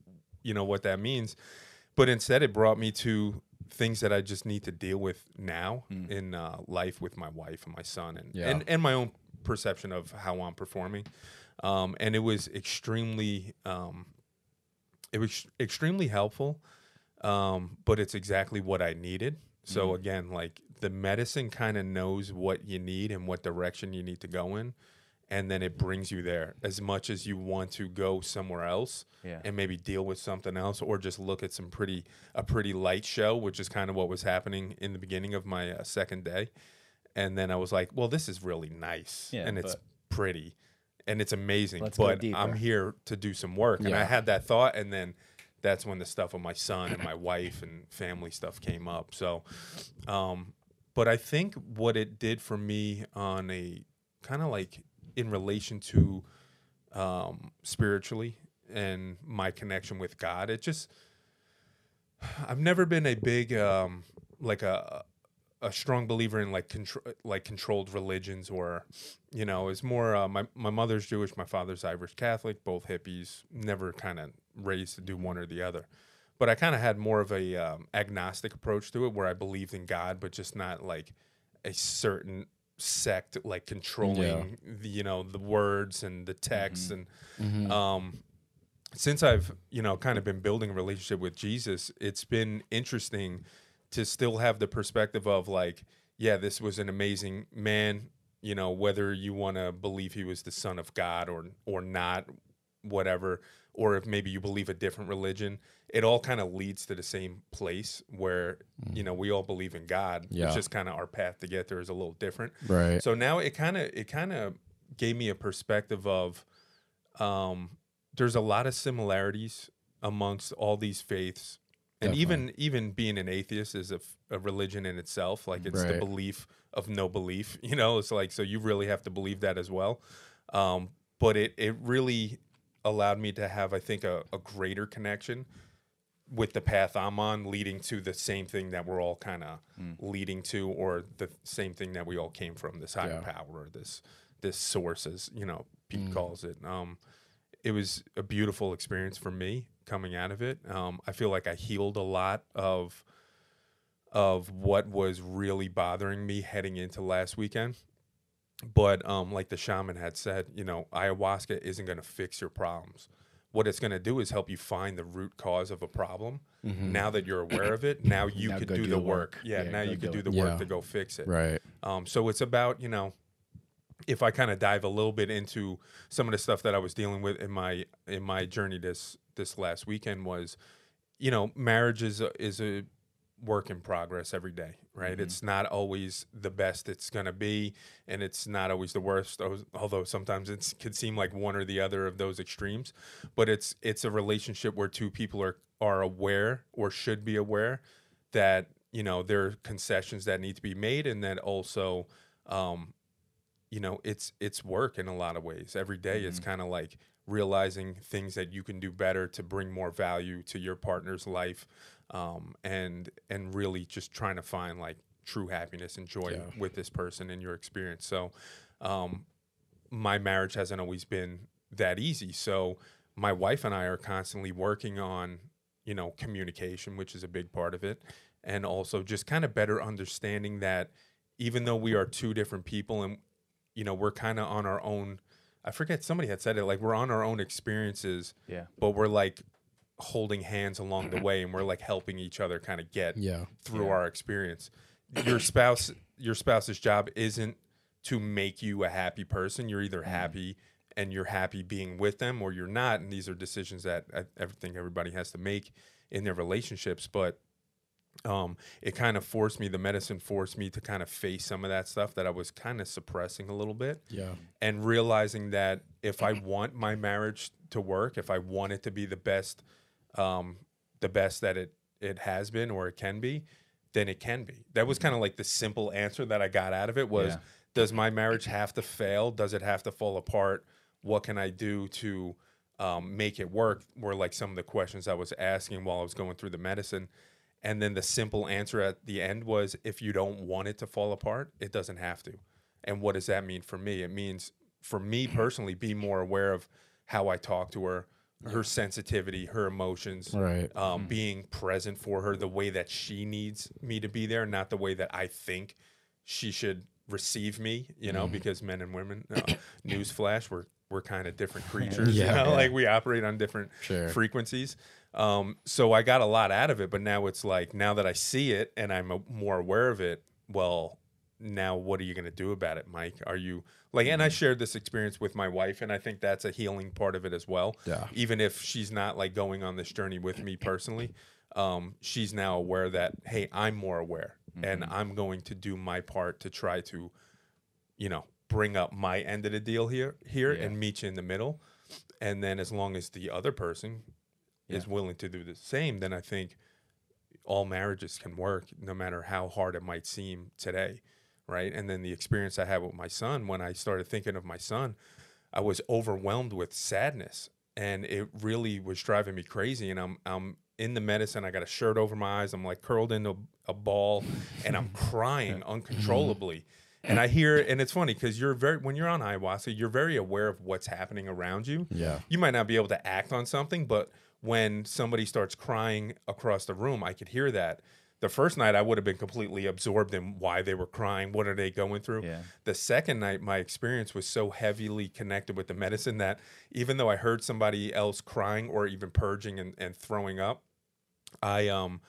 you know what that means but instead it brought me to things that I just need to deal with now in uh, life with my wife and my son and,
Yeah.
and and my own perception of how I'm performing. Um, and it was extremely um, it was extremely helpful. Um, but it's exactly what I needed. So again, like the medicine kind of knows what you need and what direction you need to go in, and then it brings you there. As much as you want to go somewhere else
Yeah.
and maybe deal with something else, or just look at some pretty a pretty light show, which is kind of what was happening in the beginning of my uh, second day. And then I was like, well, this is really nice
Yeah,
and it's pretty and it's amazing, but. I'm here to do some work. And I had that thought, and then that's when the stuff of my son and my wife and family stuff came up. So, um, but I think what it did for me on a kind of like in relation to um, spiritually and my connection with God, it just I've never been a big um, like a a strong believer in like like controlled religions or you know it's more uh, my my mother's Jewish, my father's Irish Catholic, both hippies, never kind of raised to do one or the other. But I kind of had more of a um, agnostic approach to it, where I believed in God, but just not like a certain sect like controlling the, you know the words and the text and um since I've, you know, kind of been building a relationship with Jesus, it's been interesting to still have the perspective of like, yeah, this was an amazing man, you know, whether you want to believe he was the son of God or or not, whatever, or if maybe you believe a different religion, it all kind of leads to the same place where you know we all believe in God.
Yeah.
It's just kind of our path to get there is a little different.
Right.
So now it kind of it kind of gave me a perspective of um, there's a lot of similarities amongst all these faiths, and even even being an atheist is a religion in itself. Like it's the belief of no belief. You know, it's like so you really have to believe that as well. Um, but it it really allowed me to have I think a, a greater connection with the path I'm on, leading to the same thing that we're all kind of leading to, or the same thing that we all came from, this higher
Yeah.
power, or this this source, as you know, Pete calls it. Um, it was a beautiful experience for me coming out of it. Um, I feel like I healed a lot of of what was really bothering me heading into last weekend. But um, like the shaman had said, you know, ayahuasca isn't going to fix your problems. What it's going to do is help you find the root cause of a problem. Now that you're aware of it, now you
Now
could do,
do
the
the
work.
work.
Yeah,
Yeah,
now you could
do
do the work
Yeah.
to go fix it.
Right.
Um, so it's about you know, if I kind of dive a little bit into some of the stuff that I was dealing with in my in my journey this this last weekend was, you know, marriage is a, is a work in progress every day, right? It's not always the best it's gonna be, and it's not always the worst. Although sometimes it could seem like one or the other of those extremes, but it's it's a relationship where two people are are aware or should be aware that you know there are concessions that need to be made, and that also, um, you know, it's it's work in a lot of ways. Every day it's kind of like realizing things that you can do better to bring more value to your partner's life, um, and and really just trying to find like true happiness and joy
Yeah.
with this person in your experience. So, um, my marriage hasn't always been that easy. So my wife and I are constantly working on, you know, communication, which is a big part of it, and also just kind of better understanding that even though we are two different people and you know, we're kind of on our own I forget somebody had said it like we're on our own experiences,
Yeah.
but we're like holding hands along the way and we're like helping each other kind of get
Yeah.
through
Yeah.
our experience. Your spouse, your spouse's job isn't to make you a happy person. You're either happy and you're happy being with them, or you're not. And these are decisions that I, I think everybody has to make in their relationships. But um, it kind of forced me. The medicine forced me to kind of face some of that stuff that I was kind of suppressing a little bit
Yeah.
and realizing that if I want my marriage to work, if I want it to be the best, um, the best that it it has been or it can be, then it can be. That was kind of like the simple answer that I got out of it was:
Yeah.
Does my marriage have to fail? Does it have to fall apart? What can I do to um, make it work? Were like some of the questions I was asking while I was going through the medicine. And then the simple answer at the end was if you don't want it to fall apart, it doesn't have to. And what does that mean for me? It means for me personally, be more aware of how I talk to her, her sensitivity, her emotions,
Right.
um, being present for her the way that she needs me to be there, not the way that I think she should receive me, you know, because men and women, uh, newsflash, we're, we're kind of different creatures,
Yeah.
you know,
Yeah.
like we operate on different
Sure.
frequencies. Um, so I got a lot out of it, but now it's like now that I see it and I'm a, more aware of it, well, now what are you going to do about it, Mike? Are you like? And I shared this experience with my wife, and I think that's a healing part of it as well.
Yeah.
Even if she's not like going on this journey with me personally, um, she's now aware that hey, I'm more aware, and I'm going to do my part to try to, you know, bring up my end of the deal here, here,
Yeah.
and meet you in the middle. And then as long as the other person is willing to do the same, then I think all marriages can work no matter how hard it might seem today. Right. And then the experience I had with my son, when I started thinking of my son, I was overwhelmed with sadness and it really was driving me crazy. And I'm, I'm in the medicine. I got a shirt over my eyes. I'm like curled into a ball and I'm crying mm-hmm. uncontrollably. And I hear, and it's funny because you're very, when you're on ayahuasca, you're very aware of what's happening around you
Yeah.
you might not be able to act on something, but when somebody starts crying across the room, I could hear that. The first night, I would have been completely absorbed in why they were crying. What are they going through?
Yeah.
The second night, my experience was so heavily connected with the medicine that even though I heard somebody else crying or even purging and, and throwing up, I um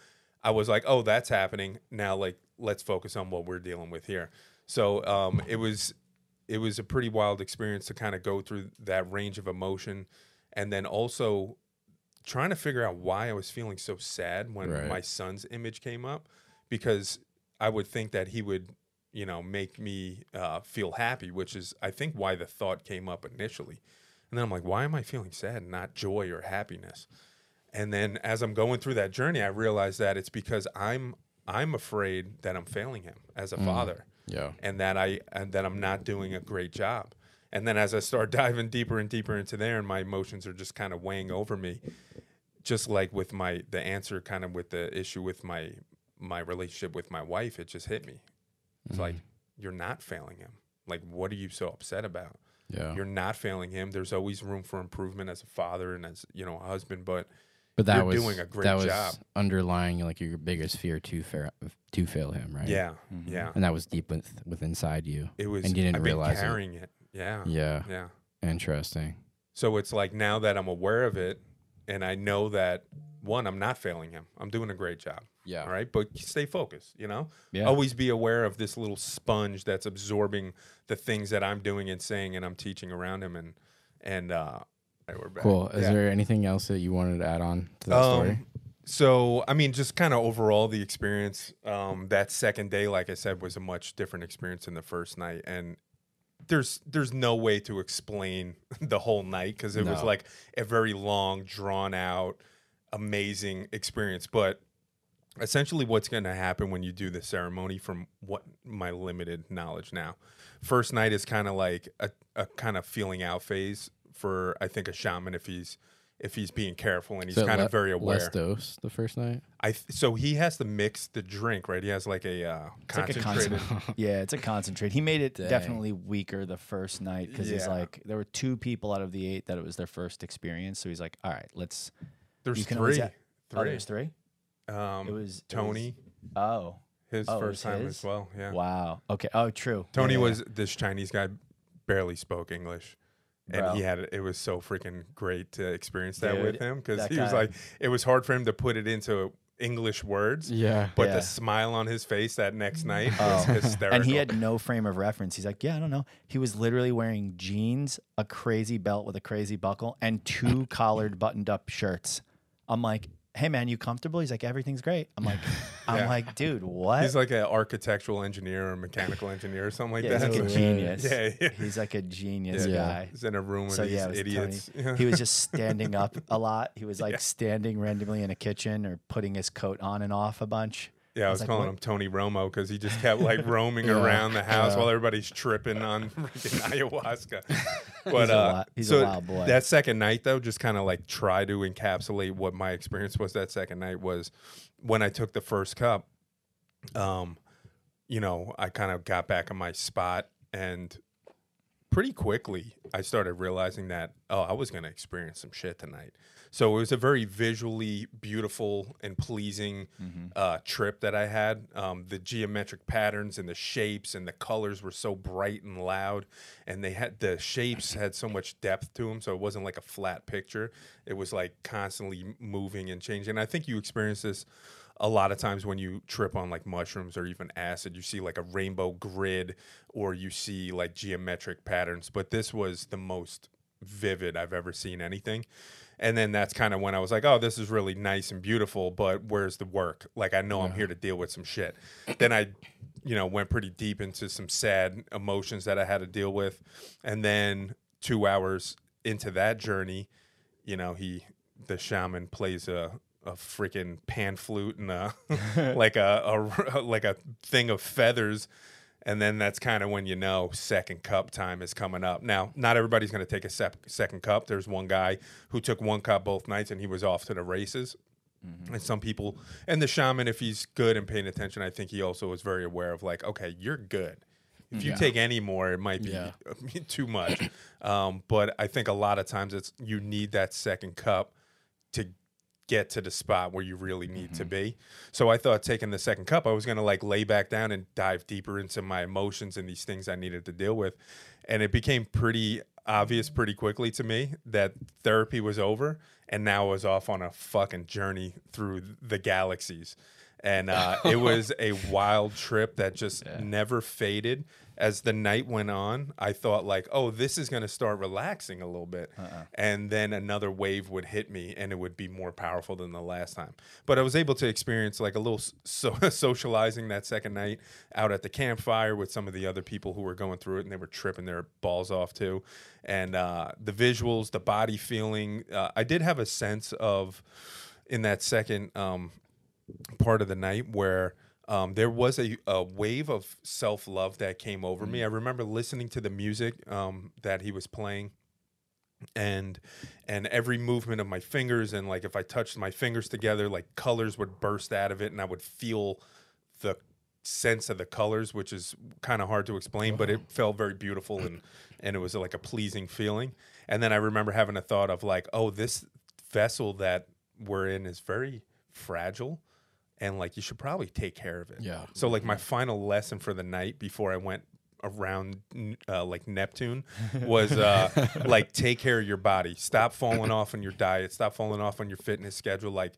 I was like, oh, that's happening. Now like let's focus on what we're dealing with here. So um it was it was a pretty wild experience to kind of go through that range of emotion and then also trying to figure out why I was feeling so sad when
Right.
my son's image came up because I would think that he would, you know, make me uh, feel happy, which is I think why the thought came up initially. And then I'm like, why am I feeling sad, and not joy or happiness? And then as I'm going through that journey, I realize that it's because I'm I'm afraid that I'm failing him as a father
Yeah.
and that I and that I'm not doing a great job. And then as I start diving deeper and deeper into there, and my emotions are just kind of weighing over me, just like with my the answer, kind of with the issue with my my relationship with my wife, it just hit me. It's mm-hmm. like you're not failing him. Like, what are you so upset about?
Yeah.
You're not failing him. There's always room for improvement as a father and as you know a husband, but
But that
You're
was
doing a great
that was
job.
underlying like your biggest fear to fail to fail him, right?
yeah, mm-hmm. yeah,
And that was deep with, with inside you.
it was.
And you didn't
I've been
realize it.
carrying it. Yeah,
Yeah.
yeah.
Interesting.
So it's like now that I'm aware of it and I know that one, I'm not failing him. I'm doing a great job.
Yeah.
All right. But stay focused, you know?
Yeah.
Always be aware of this little sponge that's absorbing the things that I'm doing and saying and I'm teaching around him and and uh right, we're back.
Cool. Is
Yeah.
there anything else that you wanted to add on to that story?
Um, so I mean, just kind of overall the experience. Um, that second day, like I said, was a much different experience than the first night, and there's there's no way to explain the whole night because it was like a very long, drawn out, amazing experience. But essentially, what's going to happen when you do the ceremony, from what my limited knowledge now, first night is kind of like a, a kind of feeling out phase for I think a shaman if he's if he's being careful and he's
So
kind
le-
of very aware.
Less dose the first night.
I th- so he has to mix the drink, right? He has like a uh,
It's like a
concentrated.
yeah, it's a concentrate. He made it
Dang.
definitely weaker the first night because he's like, there were two people out of the eight that it was their first experience. So he's like, all right, let's.
There's
You can always
three,
a- Oh,
three.
there's three.
um,
It was it
Tony,
was- oh,
his
oh,
first time
his?
as well. Yeah,
wow. Okay. Oh, true.
Tony
yeah,
was this Chinese guy, barely spoke English, and
Bro.
he had it was so freaking great to experience that
Dude,
with him because he was like, it was hard for him to put it into English words,
Yeah.
but
Yeah.
the smile on his face that next night
Oh.
was hysterical.
And he had no frame of reference. He's like, yeah, I don't know. He was literally wearing jeans, a crazy belt with a crazy buckle, and two collared buttoned up shirts. I'm like, hey man, you comfortable? He's like, everything's great. I'm like, I'm
Yeah.
like, dude, what?
He's like an architectural engineer or mechanical engineer or something like
yeah,
that.
he's like a genius.
Yeah, yeah.
He's like a genius guy.
He's in a room with
So
these
yeah,
idiots.
He was just standing up a lot. He was like standing randomly in a kitchen or putting his coat on and off a bunch.
Yeah, I
I
was,
was like,
calling
what-
him Tony Romo because he just kept like roaming
Yeah,
around the house
yeah.
while everybody's tripping on freaking ayahuasca. But
He's a
uh,
he's a
so
wild boy.
that second night though, just kind of like try to encapsulate what my experience was that second night was when I took the first cup. Um, you know, I kind of got back in my spot and pretty quickly I started realizing that oh, I was going to experience some shit tonight. So it was a very visually beautiful and pleasing uh, trip that I had. Um, the geometric patterns and the shapes and the colors were so bright and loud, and they had the shapes had so much depth to them. So it wasn't like a flat picture. It was like constantly moving and changing. And I think you experience this a lot of times when you trip on like mushrooms or even acid, you see like a rainbow grid or you see like geometric patterns. But this was the most vivid I've ever seen anything. And then that's kind of when I was like, oh, this is really nice and beautiful, but where's the work? Like, I know I'm here to deal with some shit. then I, you know, went pretty deep into some sad emotions that I had to deal with. And then two hours into that journey, you know, he, the shaman plays a, a freaking pan flute and a, like a, a, like a thing of feathers and then that's kind of when you know second cup time is coming up. Now, not everybody's going to take a sep- second cup. There's one guy who took one cup both nights and he was off to the races. And some people, and the shaman, if he's good and paying attention, I think he also is very aware of like, okay, you're good. If you
Yeah.
take any more, it might be
Yeah.
too much. um, but I think a lot of times it's you need that second cup to get to the spot where you really need to mm-hmm. be. So I thought taking the second cup, I was going to like lay back down and dive deeper into my emotions and these things I needed to deal with. And it became pretty obvious pretty quickly to me that therapy was over and now I was off on a fucking journey through the galaxies. And uh, it was a wild trip that just never faded. As the night went on, I thought like, "Oh, this is going to start relaxing a little bit," and then another wave would hit me, and it would be more powerful than the last time. But I was able to experience like a little so socializing that second night out at the campfire with some of the other people who were going through it, and they were tripping their balls off too. And uh, the visuals, the body feeling, uh, I did have a sense of in that second um, part of the night where um, there was a, a wave of self love that came over me. I remember listening to the music um, that he was playing, and and every movement of my fingers, and like if I touched my fingers together, like colors would burst out of it, and I would feel the sense of the colors, which is kind of hard to explain, but it felt very beautiful and and it was like a pleasing feeling. And then I remember having a thought of like, oh, this vessel that we're in is very fragile and like you should probably take care of it.
Yeah.
So like my final lesson for the night before I went around uh, like Neptune was uh, like take care of your body. Stop falling off on your diet. Stop falling off on your fitness schedule. Like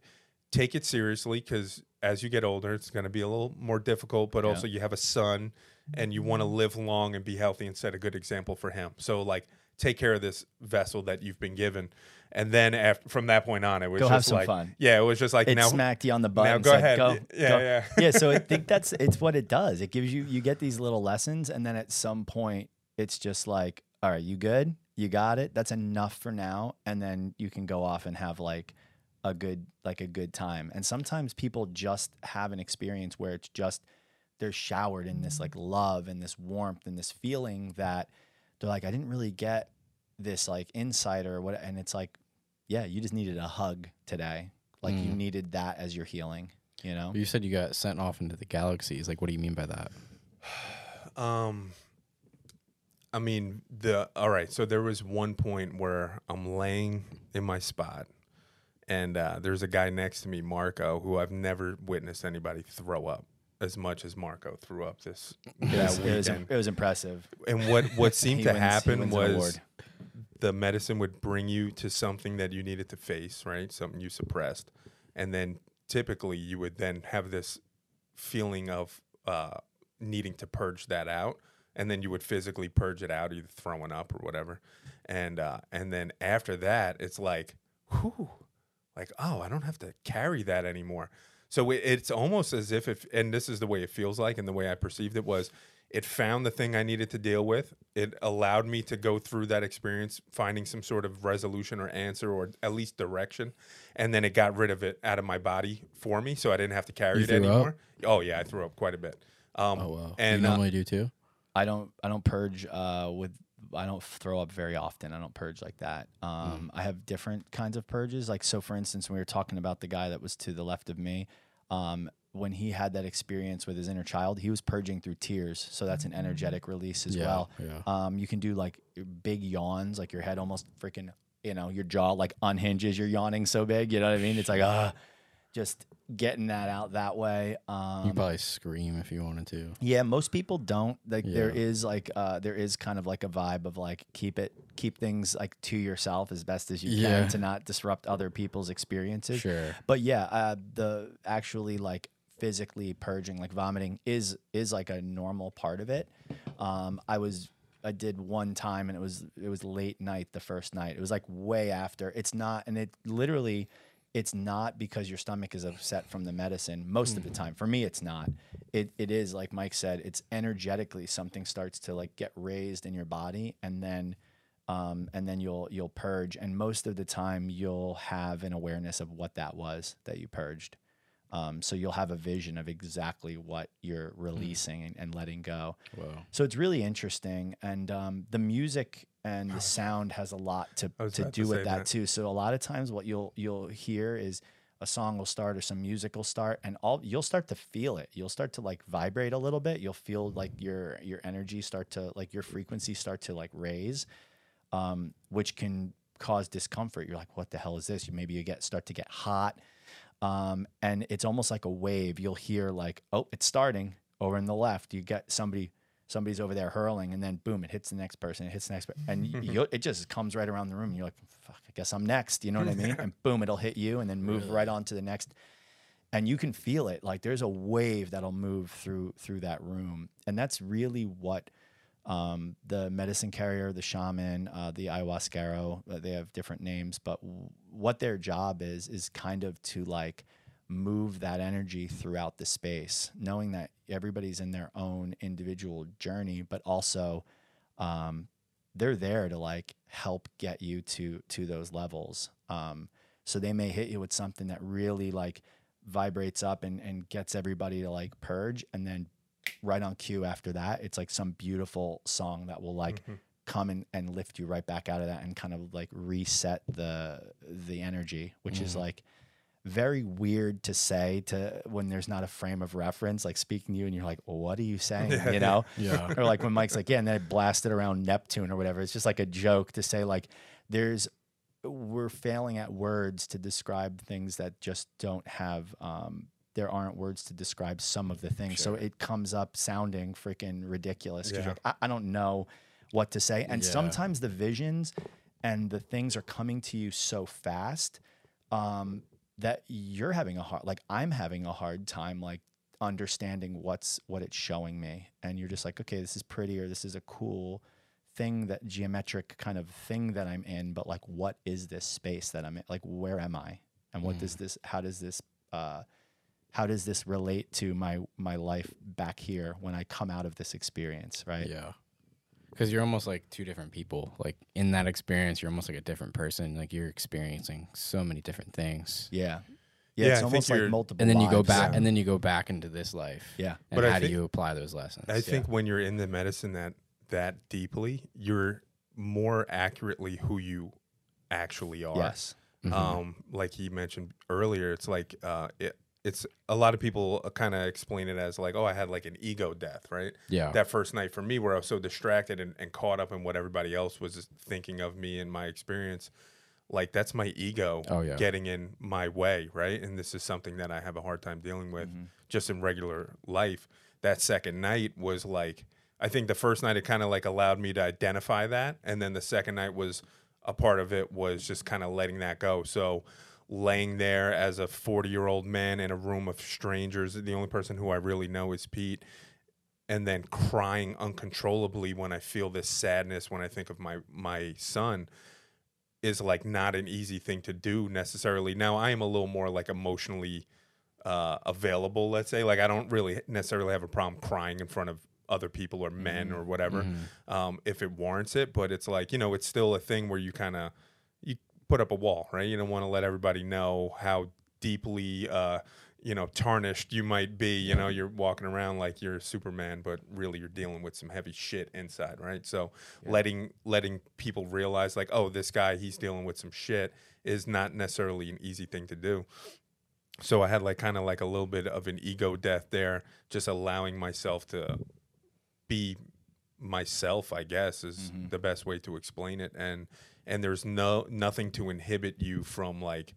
take it seriously because as you get older, it's going to be a little more difficult. But also you have a son and you want to live long and be healthy and set a good example for him. So like take care of this vessel that you've been given. And then after, from that point on, it was
Go
just
have some
like,
fun.
yeah, it was just like
it
now
smacked you on the butt.
now go ahead.
Go,
yeah,
go."
yeah.
yeah. So I think that's it's what it does. It gives you you get these little lessons, and then at some point, it's just like, all right, you good? You got it. That's enough for now, and then you can go off and have like a good like a good time. And sometimes people just have an experience where it's just they're showered in this like love and this warmth and this feeling that they're like, I didn't really get this like insight or what, and it's like, yeah, you just needed a hug today. Like you
Mm.
needed that as your healing, you know?
You said you got sent off into the galaxies. Like, what do you mean by that?
Um, I mean the all right. So there was one point where I'm laying in my spot, and uh, there's a guy next to me, Marco, who I've never witnessed anybody throw up as much as Marco threw up this
was, it, was, it was impressive.
And what what seemed to
wins-
happen was the medicine would bring you to something that you needed to face, right? Something you suppressed, and then typically you would then have this feeling of uh, needing to purge that out, and then you would physically purge it out, either throwing up or whatever, and uh, and then after that, it's like, whew, like oh, I don't have to carry that anymore. So it, it's almost as if, if, and this is the way it feels like, and the way I perceived it was, it found the thing I needed to deal with. It allowed me to go through that experience, finding some sort of resolution or answer or at least direction, and then it got rid of it out of my body for me, so I didn't have to carry
You
it
threw up?
anymore. Oh yeah, I threw up quite a bit. Um,
Oh wow.
And
you
uh,
normally do too.
I don't I don't purge uh, with I don't throw up very often. I don't purge like that. Um, I have different kinds of purges. Like so, for instance, when we were talking about the guy that was to the left of me, um, when he had that experience with his inner child, he was purging through tears. So that's an energetic release as
Yeah,
well.
yeah.
Um, you can do like big yawns, like your head almost freaking, you know, your jaw like unhinges. You're yawning so big, you know what I mean? It's like ah, just getting that out that way. Um,
you probably scream if you wanted to.
yeah, most people don't. Like there
Yeah.
is like uh there is kind of like a vibe of like keep it keep things like to yourself as best as you
Yeah.
can to not disrupt other people's experiences.
Sure.
But yeah, uh the actually like physically purging like vomiting is is like a normal part of it. Um I was I did one time and it was it was late night the first night. It was like way after. It's not and it literally it's not because your stomach is upset from the medicine most of the time. For me it's not. It it is like Mike said, it's energetically something starts to like get raised in your body and then um, and then you'll you'll purge and most of the time you'll have an awareness of what that was that you purged um, so you'll have a vision of exactly what you're releasing and, and letting go
Wow.
so it's really interesting and um, the music and the sound has a lot to, to do
to
with that,
that.
too so a lot of times what you'll you'll hear is a song will start or some music will start and all you'll start to feel it you'll start to like vibrate a little bit you'll feel like your your energy start to like your frequency start to like raise um, which can cause discomfort. You're like, what the hell is this? You maybe you get start to get hot, um, and it's almost like a wave. You'll hear like, oh, it's starting over in the left. You get somebody, somebody's over there hurling, and then boom, it hits the next person. It hits the next person, and you, it just comes right around the room. You're like, fuck, I guess I'm next. You know what I mean? and boom, it'll hit you, and then move right on to the next. and you can feel it. Like there's a wave that'll move through through that room, and that's really what um, the medicine carrier, the shaman, uh, the ayahuasquero. Uh, they have different names, but w- what their job is is kind of to like move that energy throughout the space, knowing that everybody's in their own individual journey, but also um, they're there to like help get you to to those levels. Um, so they may hit you with something that really like vibrates up and, and gets everybody to like purge and then right on cue after that it's like some beautiful song that will like
Mm-hmm.
come and, and lift you right back out of that and kind of like reset the the energy which is like very weird to say to when there's not a frame of reference like speaking to you and you're like well, what are you saying you know
Yeah.
or like when Mike's like, yeah, and then it blasted around Neptune or whatever. It's just like a joke to say like there's we're failing at words to describe things that just don't have um there aren't words to describe some of the things. So it comes up sounding freaking ridiculous because
Yeah.
like, I, I don't know what to say. And
Yeah.
sometimes the visions and the things are coming to you so fast um, that you're having a hard like I'm having a hard time like understanding what's what it's showing me and you're just like okay this is pretty or this is a cool thing that geometric kind of thing that I'm in but like what is this space that I'm in like where am I and what does this how does this uh how does this relate to my my life back here when I come out of this experience right
Yeah. Because you're almost like two different people. Like in that experience, you're almost like a different person. Like you're experiencing so many different things.
yeah
Yeah,
yeah, it's
think
almost like multiple
And then you go back
Yeah.
and then you go back into this life.
yeah
And
But I
how do you apply those lessons?
I think when you're in the medicine that that deeply, you're more accurately who you actually are.
yes
Mhm.
Um, like he mentioned earlier, it's like uh, it, it's a lot of people kind of explain it as like, oh, I had like an ego death, right?
yeah.
That first night for me, where I was so distracted and, and caught up in what everybody else was thinking of me and my experience. Like that's my ego
Oh, yeah.
getting in my way, right? And this is something that I have a hard time dealing with
Mm-hmm.
just in regular life. That second night was like, I think the first night it kind of like allowed me to identify that, and then the second night was a part of it was just kind of letting that go. So laying there as a 40 year old man in a room of strangers, the only person who I really know is Pete, and then crying uncontrollably when I feel this sadness when I think of my my son is like not an easy thing to do necessarily. Now I am a little more like emotionally uh, available, let's say. Like I don't really necessarily have a problem crying in front of other people or men or whatever um, if it warrants it. But it's like you know, it's still a thing where you kind of put up a wall, right? You don't want to let everybody know how deeply. Uh, you know, tarnished you might be. You know, you're walking around like you're Superman, but really you're dealing with some heavy shit inside, right? So, letting letting people realize, like, oh, this guy, he's dealing with some shit, is not necessarily an easy thing to do so I had like kind of like a little bit of an ego death there, just allowing myself to be myself, I guess is the best way to explain it. And and there's no nothing to inhibit you from like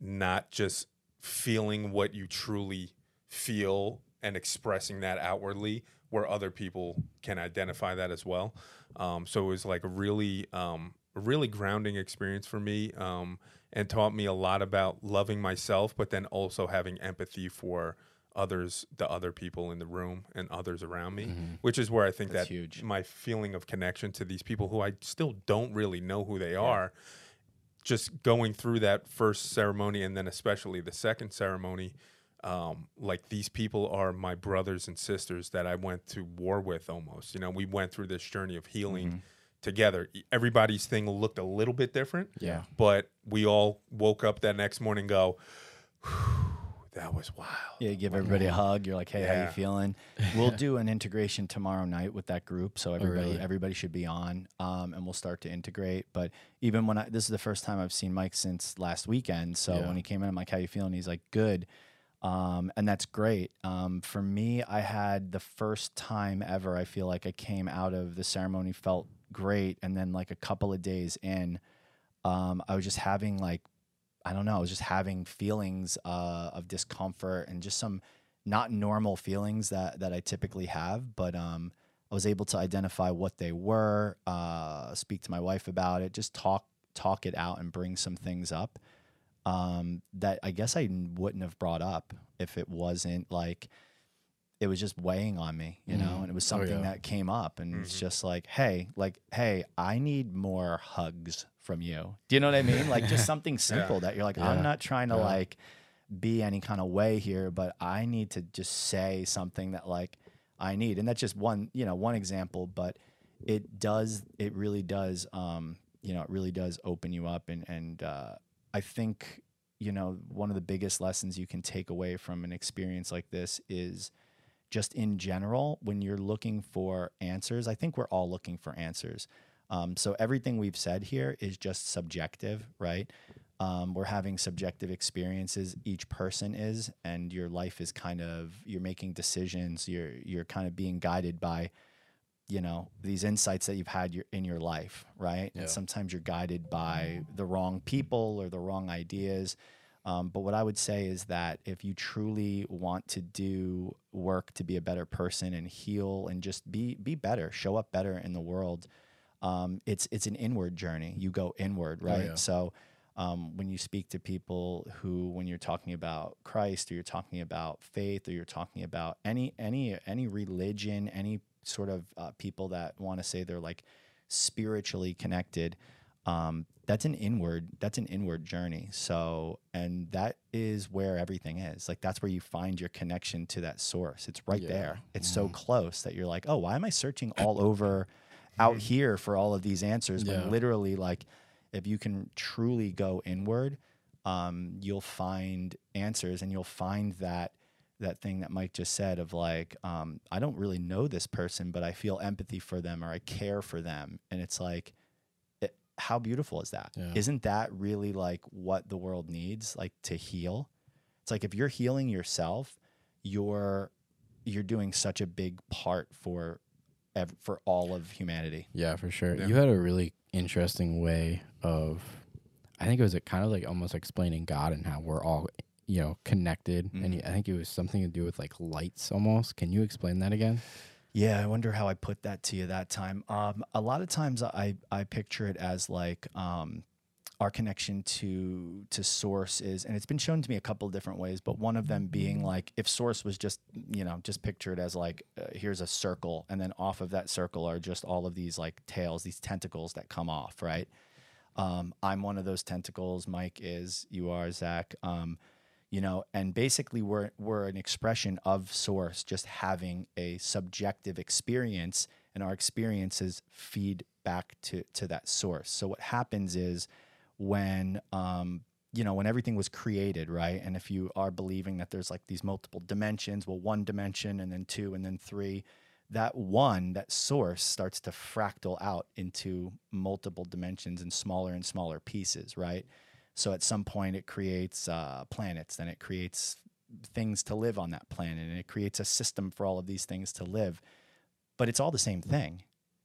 not just feeling what you truly feel and expressing that outwardly where other people can identify that as well. Um, so it was like a really, um, really grounding experience for me um, and taught me a lot about loving myself, but then also having empathy for others, the other people in the room and others around me, which is where I think
That's
that
huge.
my feeling of connection to these people who I still don't really know who they are just going through that first ceremony and then especially the second ceremony um, like these people are my brothers and sisters that i went to war with almost you know we went through this journey of healing together E- everybody's thing looked a little bit different
Yeah.
but we all woke up that next morning and go that was wild
Yeah, you give everybody a hug. You're like, "Hey, how
Yeah.
you feeling?" We'll do an integration tomorrow night with that group, so everybody
really?
everybody should be on, um, and we'll start to integrate. But even when I this is the first time I've seen Mike since last weekend, so
Yeah.
when he came in, I'm like, "How you feeling?" He's like, "Good," um, and that's great. Um, for me, I had the first time ever. I feel like I came out of the ceremony felt great, and then like a couple of days in, um, I was just having like I don't know, I was just having feelings uh, of discomfort and just some not normal feelings that that I typically have. But um, I was able to identify what they were, uh, speak to my wife about it, just talk talk it out and bring some things up. um, that I guess I wouldn't have brought up if it wasn't like it was just weighing on me, you know,
Mhm.
and it was
Oh,
something
yeah.
that came up, and it's
Mhm.
just like, hey, like, hey, I need more hugs from you. Do you know what I mean? Like just something simple that you're like,
Yeah.
I'm not trying to
Yeah.
like be any kind of way here, but I need to just say something that like I need, and that's just one, you know, one example, but it does, it really does, um, you know, it really does open you up, and and uh, I think you know one of the biggest lessons you can take away from an experience like this is just in general when you're looking for answers i think we're all looking for answers um, so everything we've said here is just subjective right? Um, we're having subjective experiences each person is and your life is kind of you're making decisions you're you're kind of being guided by you know these insights that you've had your, in your life right?
Yeah.
and sometimes you're guided by the wrong people or the wrong ideas. Um, but what i would say is that if you truly want to do work to be a better person and heal and just be be better show up better in the world um, it's it's an inward journey. You go inward right?
yeah.
so um, when you speak to people who when you're talking about christ or you're talking about faith or you're talking about any any any religion any sort of uh, people that want to say they're like spiritually connected um, that's an inward that's an inward journey. So and that is where everything is. Like that's where you find your connection to that source. It's right
Yeah.
there. It's so close that you're like oh why am i searching all over out here for all of these answers
Yeah.
when literally like if you can truly go inward um, you'll find answers and you'll find that that thing that Mike just said of like, um, I don't really know this person, but I feel empathy for them or I care for them. And it's like, it, how beautiful is that?
Yeah.
not that really like what the world needs, like to heal? It's like if you're healing yourself, you're you're doing such a big part for ev- for all of humanity.
Yeah, for sure.
Yeah.
You had a really interesting way of, I think it was a kind of like almost explaining God and how we're all, you know, connected. And
Mhm.
you, I think it was something to do with like lights almost. Can you explain that again?
Yeah, I wonder how I put that to you that time. Um, a lot of times I I picture it as like um, our connection to to source is, and it's been shown to me a couple of different ways. But one of them being like if source was just you know just pictured as like uh, here's a circle, and then off of that circle are just all of these like tails, these tentacles that come off, right? Um, I'm one of those tentacles. Mike is. You are Zach. Um, you know and basically we're we're an expression of source just having a subjective experience and our experiences feed back to to that source so what happens is when um you know when everything was created right and if you are believing that there's like these multiple dimensions well one dimension and then two and then three that one that source starts to fractal out into multiple dimensions and smaller and smaller pieces right so at some point, it creates uh, planets, then it creates things to live on that planet, and it creates a system for all of these things to live. But it's all the same thing.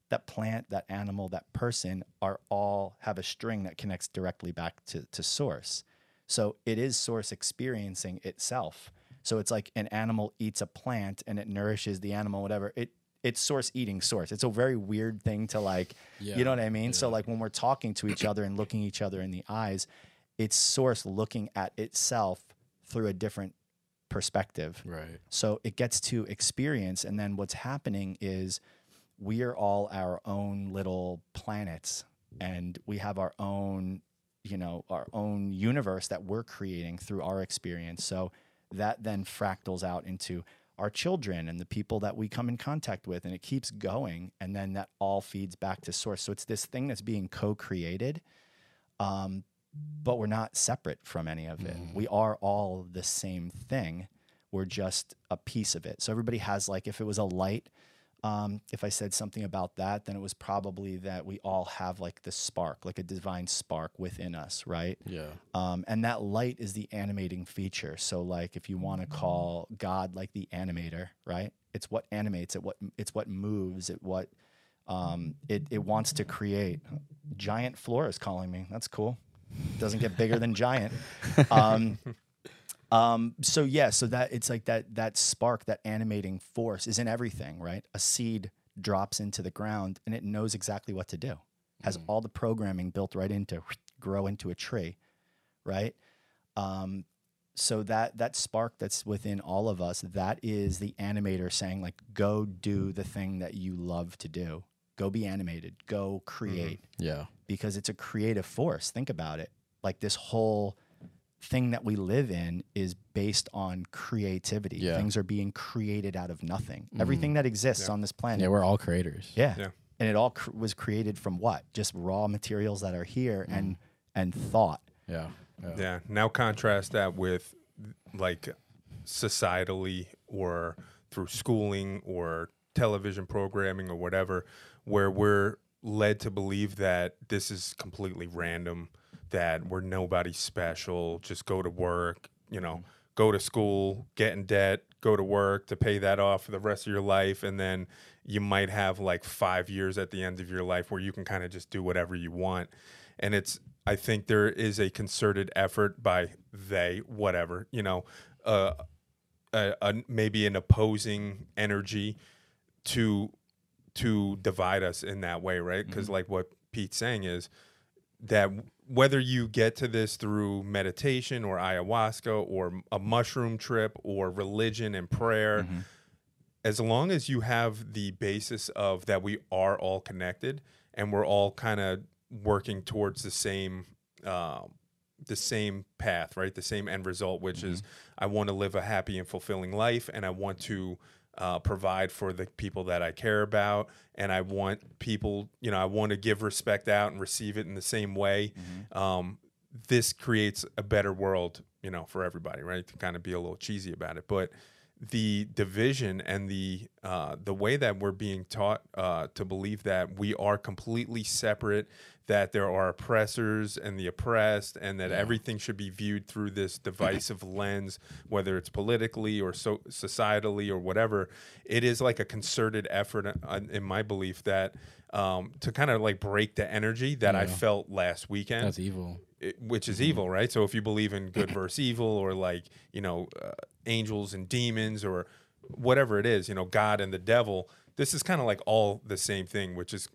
That plant, that animal, that person are all have a string that connects directly back to, to source. So it is source experiencing itself. So it's like an animal eats a plant and it nourishes the animal, whatever. It it's source eating source. It's a very weird thing to like you know what I mean? So like when we're talking to each other and looking each other in the eyes, it's source looking at itself through a different perspective.
Right.
So it gets to experience and then what's happening is we are all our own little planets and we have our own you know our own universe that we're creating through our experience. So that then fractals out into our children and the people that we come in contact with and it keeps going and then that all feeds back to source. So it's this thing that's being co-created um, but we're not separate from any of it. We are all the same thing. We're just a piece of it. So everybody has like if it was a light um, if i said something about that then it was probably that we all have like this spark like a divine spark within us right
Yeah.
um, and that light is the animating feature. So, like, if you want to call God like the animator, right? It's what animates it. What it's what moves. It what um, it it wants to create. Giant floor is calling me. That's cool. Doesn't get bigger than giant. Um, so yeah, so that it's like that that spark, that animating force is in everything, right? A seed drops into the ground and it knows exactly what to do. Has all the programming built right into grow into a tree, right? Um, so that that spark that's within all of us, that is the animator saying like, go do the thing that you love to do. Go be animated. Go create
Yeah.
because it's a creative force. Think about it. Like this whole thing that we live in is based on creativity.
Yeah.
Things are being created out of nothing. Mm-hmm. Everything that exists
Yeah.
on this planet.
Yeah, we're all creators.
Yeah.
Yeah.
And it all cr- was created from what? Just raw materials that are here mm-hmm. and and thought.
Yeah. Yeah.
Yeah. Now contrast that with like societally or through schooling or television programming or whatever, where we're led to believe that this is completely random, that we're nobody special, just go to work, you know, go to school, get in debt, go to work to pay that off for the rest of your life. And then you might have like five years at the end of your life where you can kind of just do whatever you want. And it's, I think there is a concerted effort by they, whatever, you know, uh, a, a, maybe an opposing energy to to divide us in that way, right? Because like what Pete's saying is that whether you get to this through meditation or ayahuasca or a mushroom trip or religion and prayer, as long as you have the basis of that we are all connected and we're all kind of working towards the same uh, the same path, right? The same end result, which is I want to live a happy and fulfilling life, and I want to uh, provide for the people that I care about, and I want people, you know, I want to give respect out and receive it in the same way. Um, this creates a better world, you know, for everybody, right? To kind of be a little cheesy about it, but the division and the uh, the way that we're being taught uh, to believe that we are completely separate, that there are oppressors and the oppressed, and that everything should be viewed through this divisive lens, whether it's politically or so societally or whatever. It is like a concerted effort, uh, in my belief, that um, to kind of like break the energy that I felt last weekend
That's evil.
it- which
Mm-hmm.
is evil, right? So if you believe in good versus evil, or like you know, uh, angels and demons, or whatever it is, you know, God and the devil, this is kind of like all the same thing, which is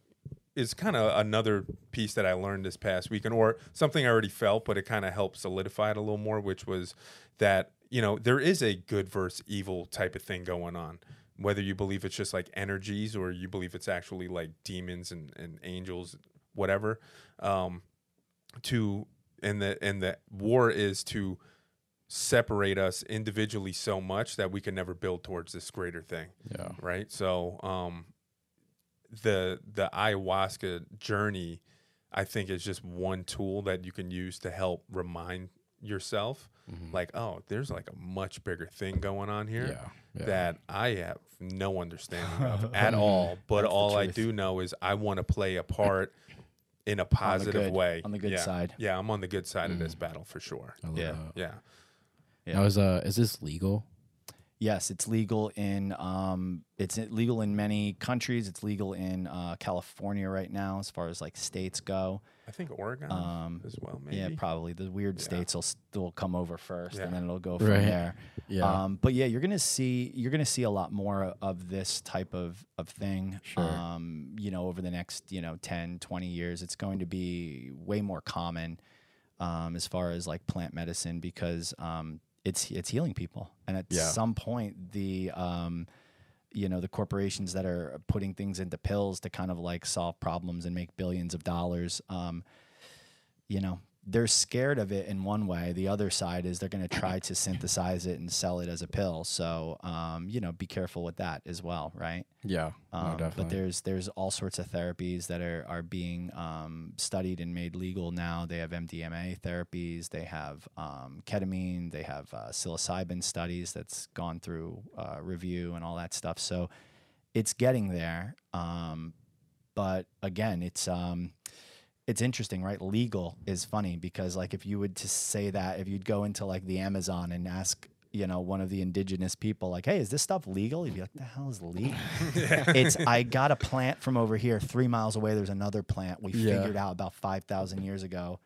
is kind of another piece that I learned this past weekend, or something I already felt, but it kind of helped solidify it a little more, which was that you know there is a good versus evil type of thing going on. Whether you believe it's just like energies or you believe it's actually like demons and, and angels, whatever. Um, to and the and the war is to separate us individually so much that we can never build towards this greater thing
Yeah.
right so um the the ayahuasca journey i think is just one tool that you can use to help remind yourself like oh there's like a much bigger thing going on here
Yeah. Yeah.
that I have no understanding of at all. But
That's
all I do know is I want to play a part in a positive
good-
way.
on the good
yeah.
side.
Yeah, I'm on the good side of this battle for sure.
I love
Yeah.
that.
Yeah.
Yeah.
Now is uh is this legal?
Yes, it's legal in um, it's legal in many countries. It's legal in uh, California right now, as far as like states go.
I think Oregon
Um,
as well, maybe.
Yeah, probably the weird
Yeah.
states will still come over first,
Yeah.
and then it'll go from
Right.
there.
Yeah.
Um, but yeah, you're gonna see you're gonna see a lot more of this type of of thing.
Sure.
Um, you know, over the next you know 10, 20 years, it's going to be way more common um, as far as like plant medicine because um, it's it's healing people, and at
Yeah.
some point the um, you know the corporations that are putting things into pills to kind of like solve problems and make billions of dollars um, you know they're scared of it in one way the other side is they're going to try to synthesize it and sell it as a pill so um, you know be careful with that as well right
yeah.
um,
no,
but there's there's all sorts of therapies that are are being um, studied and made legal now. They have MDMA therapies, they have um, ketamine, they have uh, psilocybin studies that's gone through uh, review and all that stuff. So it's getting there. Um, but again, it's um, it's interesting, right? Legal is funny because like if you would to say that if you'd go into like the Amazon and ask you know one of the indigenous people like hey is this stuff legal you'd be like the hell is legal it's i got a plant from over here three miles away there's another plant we
Yeah.
figured out about 5000 years ago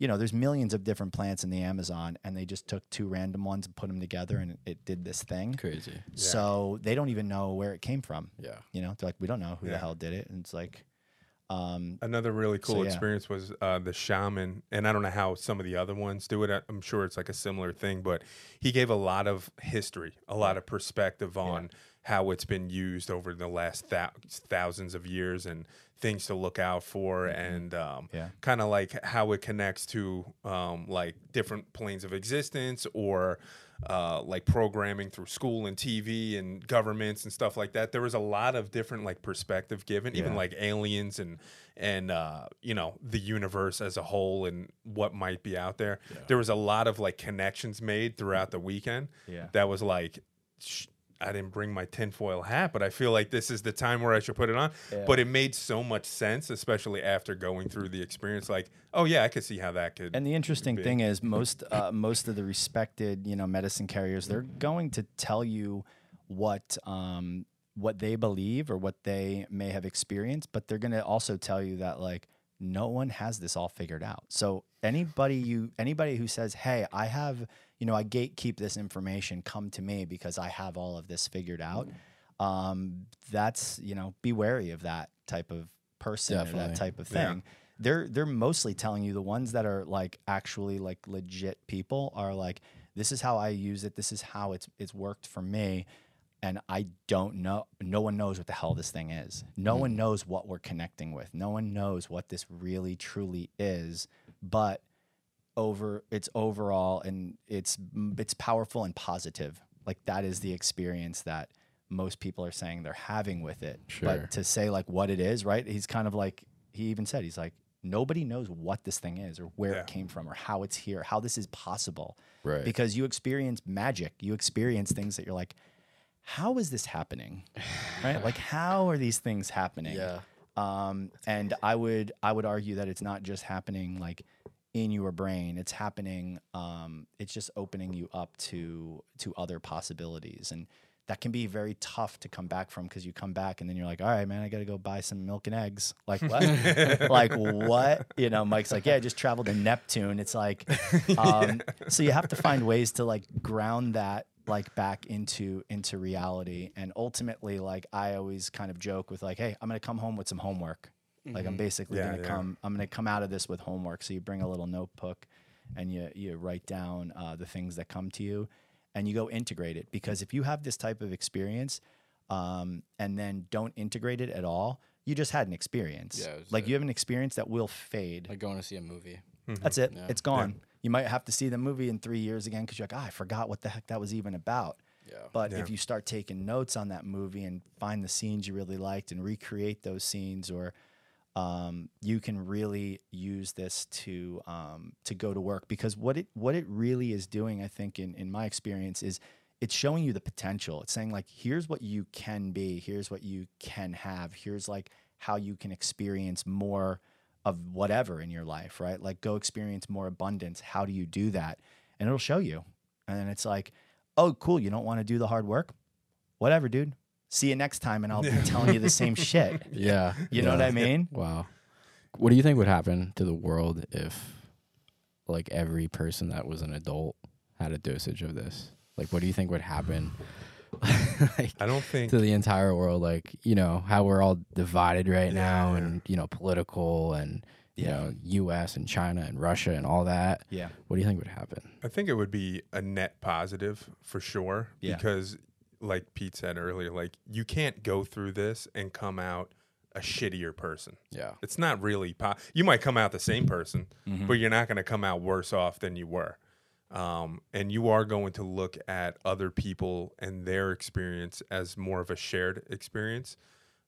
you know there's millions of different plants in the amazon and they just took two random ones and put them together and it did this thing
crazy.
so they don't even know where it came from
Yeah.
you know they're like we don't know who
Yeah.
the hell did it and it's like Um,
Another really cool
yeah.
experience was uh, the shaman, and I don't know how some of the other ones do it. I'm sure it's like a similar thing, but he gave a lot of history, a lot of perspective on how it's been used over the last thou- thousands of years and things to look out for, and um,
Yeah.
kind of like how it connects to um, like different planes of existence or uh, like programming through school and TV and governments and stuff like that. There was a lot of different like perspective given, even like aliens and and uh, you know the universe as a whole and what might be out there. There was a lot of like connections made throughout the weekend.
Yeah.
that was like. Sh- I didn't bring my tinfoil hat, but I feel like this is the time where I should put it on.
Yeah.
But it made so much sense, especially after going through the experience. Like, oh yeah, I could see how that could.
And the interesting thing is, most uh, most of the respected, you know, medicine carriers, they're going to tell you what um, what they believe or what they may have experienced, but they're going to also tell you that like no one has this all figured out. So anybody you anybody who says, "Hey, I have," you know, I gatekeep this information, come to me because I have all of this figured out. Um, that's you know, be wary of that type of person or that type of
Yeah.
thing. They're they're mostly telling you the ones that are like actually like legit people are like this is how I use it. This is how it's it's worked for me. And I don't know no one knows what the hell this thing is. No one knows what we're connecting with. No one knows what this really truly is. But over it's overall and it's it's powerful and positive like that is the experience that most people are saying they're having with it
Sure.
but to say like what it is right he's kind of like he even said he's like nobody knows what this thing is or where
Yeah.
it came from or how it's here how this is possible
Right.
because you experience magic you experience things that you're like how is this happening right like how are these things happening
yeah.
um, and I would I would argue that it's not just happening like in your brain. It's happening. Um, it's just opening you up to to other possibilities, and that can be very tough to come back from because you come back and then you're like, all right, man, I got to go buy some milk and eggs. Like what? like what? You know, Mike's like, yeah, I just traveled to Neptune. It's like, um, so you have to find ways to like ground that like back into into reality and ultimately like i always kind of joke with like hey i'm gonna come home with some homework like i'm basically
Yeah,
gonna
yeah.
come i'm gonna come out of this with homework so you bring a little notebook and you you write down uh, the things that come to you and you go integrate it because if you have this type of experience um, and then don't integrate it at all you just had an experience
Yeah,
like
a-
you have an experience that will fade
Like going to see a movie.
that's it.
Yeah.
It's gone. You might have to see the movie in three years again because you're like, ah, I forgot what the heck that was even about.
Yeah.
But
Yeah.
if you start taking notes on that movie and find the scenes you really liked and recreate those scenes, or um, you can really use this to um, to go to work because what it what it really is doing, I think, in in my experience, is it's showing you the potential. It's saying like, here's what you can be, here's what you can have, here's like how you can experience more of whatever in your life, right? Like go experience more abundance. How do you do that? And it'll show you. And it's like, oh, cool. You don't want to do the hard work? Whatever, dude. See you next time, and I'll be telling you the same shit.
Yeah.
You know what I mean?
Wow. What do you think would happen to the world if like every person that was an adult had a dosage of this? Like what do you think would happen like,
I don't think
to the entire world like, you know, how we're all divided right now and, you know, political and you
Yeah.
know, US and China and Russia and all that.
Yeah.
What do you think would happen?
I think it would be a net positive for sure.
Yeah.
Because, like Pete said earlier, like you can't go through this and come out a shittier person.
Yeah.
It's not really. Po- you might come out the same person,
Mm-hmm.
but you're not going to come out worse off than you were. Um, and you are going to look at other people and their experience as more of a shared experience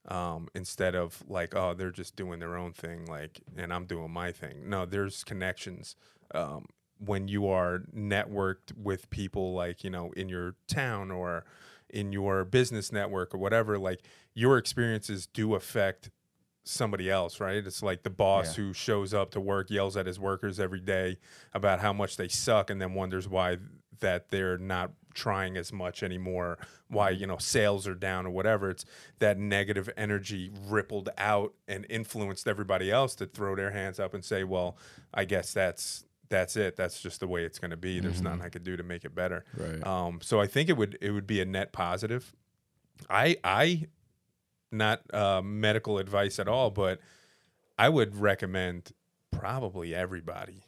um, instead of like, oh, they're just doing their own thing, like, and I'm doing my thing. No, there's connections. Um, when you are networked with people like, you know, in your town or in your business network or whatever, like your experiences do affect somebody else, right? It's like the boss who shows up to work, yells at his workers every day about how much they suck, and then wonders why that they're not trying as much anymore, why, mm-hmm. you know, sales are down or whatever. It's that negative energy rippled out and influenced everybody else to throw their hands up and say, Well, I guess that's that's it. That's just the way it's gonna be. There's nothing I could do to make it better.
Right.
Um, so I think it would it would be a net positive. I I not uh, medical advice at all, but I would recommend probably everybody,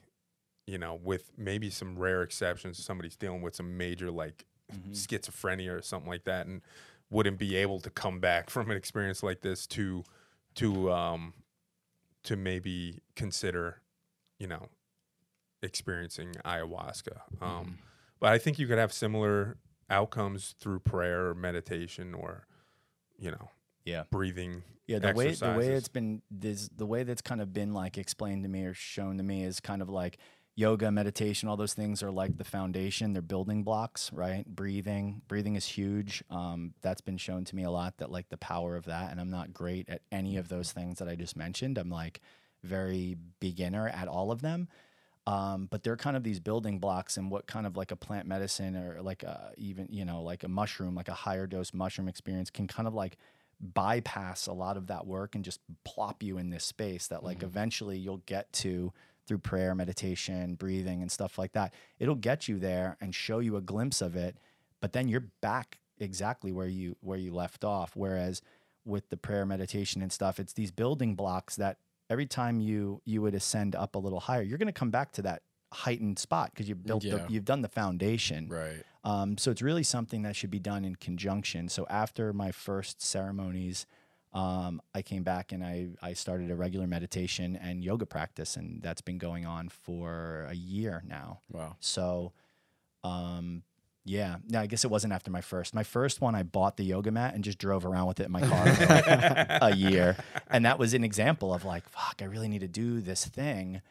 you know, with maybe some rare exceptions. Somebody's dealing with some major like
Mm-hmm.
schizophrenia or something like that, and wouldn't be able to come back from an experience like this to to um to maybe consider, you know, experiencing ayahuasca. Um, but I think you could have similar outcomes through prayer or meditation or, you know,
Yeah.
breathing.
Yeah, the way the way it's been this the way that's kind of been like explained to me or shown to me is kind of like yoga, meditation, all those things are like the foundation. They're building blocks, right? Breathing, breathing is huge. Um, that's been shown to me a lot. That like the power of that, and I'm not great at any of those things that I just mentioned. I'm like very beginner at all of them. Um, but they're kind of these building blocks and what kind of like a plant medicine or like a, even you know like a mushroom like a higher dose mushroom experience can kind of like bypass a lot of that work and just plop you in this space that like eventually you'll get to through prayer meditation breathing and stuff like that. It'll get you there and show you a glimpse of it but then you're back exactly where you where you left off. Whereas with the prayer meditation and stuff it's these building blocks that every time you you would ascend up a little higher you're going to come back to that heightened spot because you've built
Yeah.
the, you've done the foundation
Right.
um, so it's really something that should be done in conjunction. So after my first ceremonies, um, I came back and I, I started a regular meditation and yoga practice, and that's been going on for a year now.
Wow.
So, um, yeah, no, I guess it wasn't after my first. My first one, I bought the yoga mat and just drove around with it in my car for like a year, and that was an example of like, fuck, I really need to do this thing.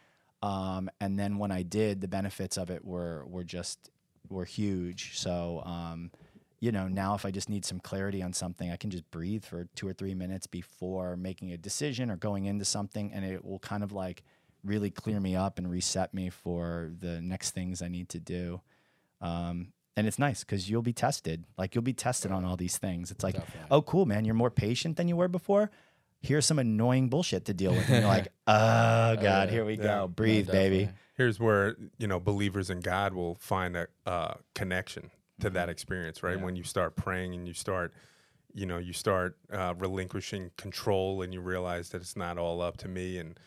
Um, and then when I did, the benefits of it were were just were huge. So, um, you know, now if I just need some clarity on something, I can just breathe for two or three minutes before making a decision or going into something, and it will kind of like really clear me up and reset me for the next things I need to do. Um, and it's nice because you'll be tested. Like you'll be tested on all these things. It's like,
Definitely.
oh, cool, man, you're more patient than you were before. Here's some annoying bullshit to deal with. And you're like, oh god, here we
Yeah.
go. Breathe, baby.
Here's where, you know, believers in God will find a uh, connection to that experience, right?
Yeah.
When you start praying and you start, you know, you start uh, relinquishing control and you realize that it's not all up to me and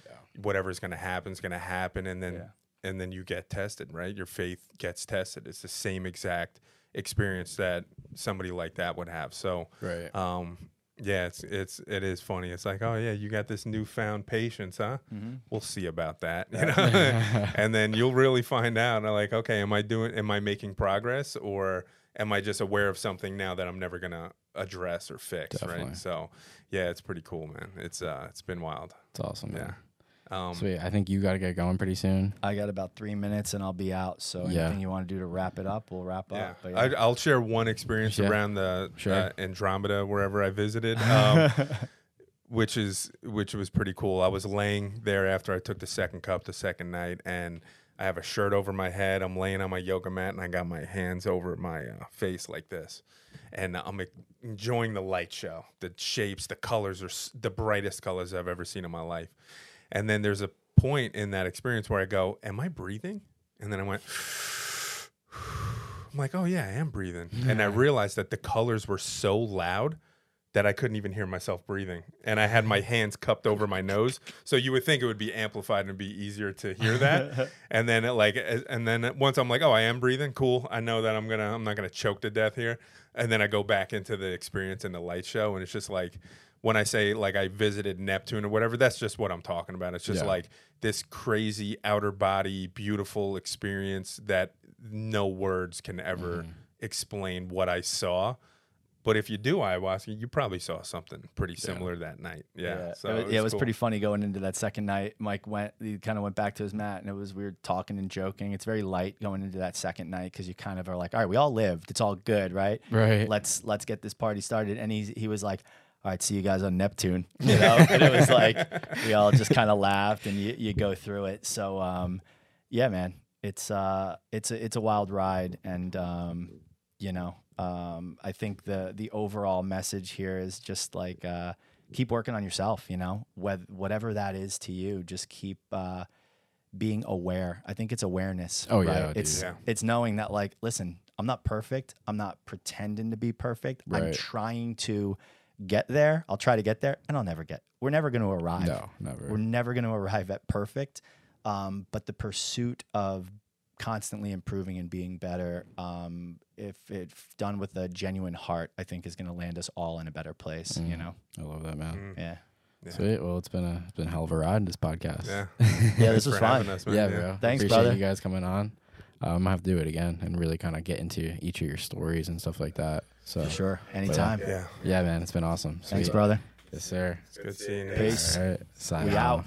whatever's going to happen is going to happen. And then,
Yeah.
And then you get tested, right? Your faith gets tested. It's the same exact experience that somebody like that would have. So,
Right.
um, yeah, it's it's it is funny. It's like, oh yeah, you got this newfound patience, huh?
Mm-hmm.
We'll see about that, you know. and then you'll really find out. I'm Like, okay, am I doing? Am I making progress, or am I just aware of something now that I'm never gonna address or fix?
Definitely.
Right. So, yeah, it's pretty cool, man. It's uh, it's been wild.
It's awesome.
Yeah.
Man.
Um,
Sweet. I think you got to get going pretty soon.
I got about three minutes and I'll be out. So
Yeah.
anything you want to do to wrap it up, we'll wrap
Yeah,
up. But
I, I'll share one experience
Yeah.
around the
Sure.
uh, Andromeda wherever I visited, um, which is which was pretty cool. I was laying there after I took the second cup the second night, and I have a shirt over my head. I'm laying on my yoga mat, and I got my hands over my uh, face like this, and I'm enjoying the light show. The shapes, the colors are s- the brightest colors I've ever seen in my life. And then there's a point in that experience where I go, "Am I breathing?" And then I went. I'm like, oh yeah, I am breathing. And I realized that the colors were so loud that I couldn't even hear myself breathing. And I had my hands cupped over my nose. So you would think it would be amplified and be easier to hear that. and then it like and then once I'm like, oh, I am breathing, cool. I know that I'm to I'm not going to choke to death here. And then I go back into the experience in the light show and it's just like when I say like I visited Neptune or whatever, that's just what I'm talking about. It's just
Yeah.
like this crazy outer body beautiful experience that no words can ever mm-hmm. explain what I saw. But if you do ayahuasca, you probably saw something pretty similar that night. Yeah. So
it, was, yeah, it was
cool.
pretty funny going into that second night. Mike went, he kind of went back to his mat, and it was weird talking and joking. It's very light going into that second night because you kind of are like, all right, we all lived, it's all good, right?
Right.
Let's let's get this party started. And he he was like, all right, see you guys on Neptune, you know. and it was like we all just kind of laughed, and you you go through it. So um, yeah, man, it's uh it's a it's a wild ride, and um, you know, um, I think the the overall message here is just like uh, keep working on yourself. You know, Wh- whatever that is to you, just keep uh, being aware. I think it's awareness.
Oh, yeah,
right?
dude.
it's
Yeah.
it's knowing that like, listen, I'm not perfect. I'm not pretending to be perfect. I'm trying to get there. I'll try to get there, and I'll never get. We're never going to arrive.
No, never.
We're never going to arrive at perfect. Um, but the pursuit of constantly improving and being better, um, if it's done with a genuine heart, I think is going to land us all in a better place. You
Mhm.
know?
I love that, man.
Mm,
Yeah.
Yeah.
Sweet. Well, it's been a it's been a hell of a ride. In this podcast.
yeah.
Yeah, this was fun.
us, man.
yeah, bro.
Thanks,
Appreciate
brother.
you guys coming on. Um, I have to do it again and really kind of get into each of your stories and stuff like that. So
For sure. Anytime.
Yeah.
yeah, man, it's been awesome.
Thanks,
Sweet.
brother.
Yes, sir.
It's good seeing you.
Peace.
All right. Sign
We
off.
out.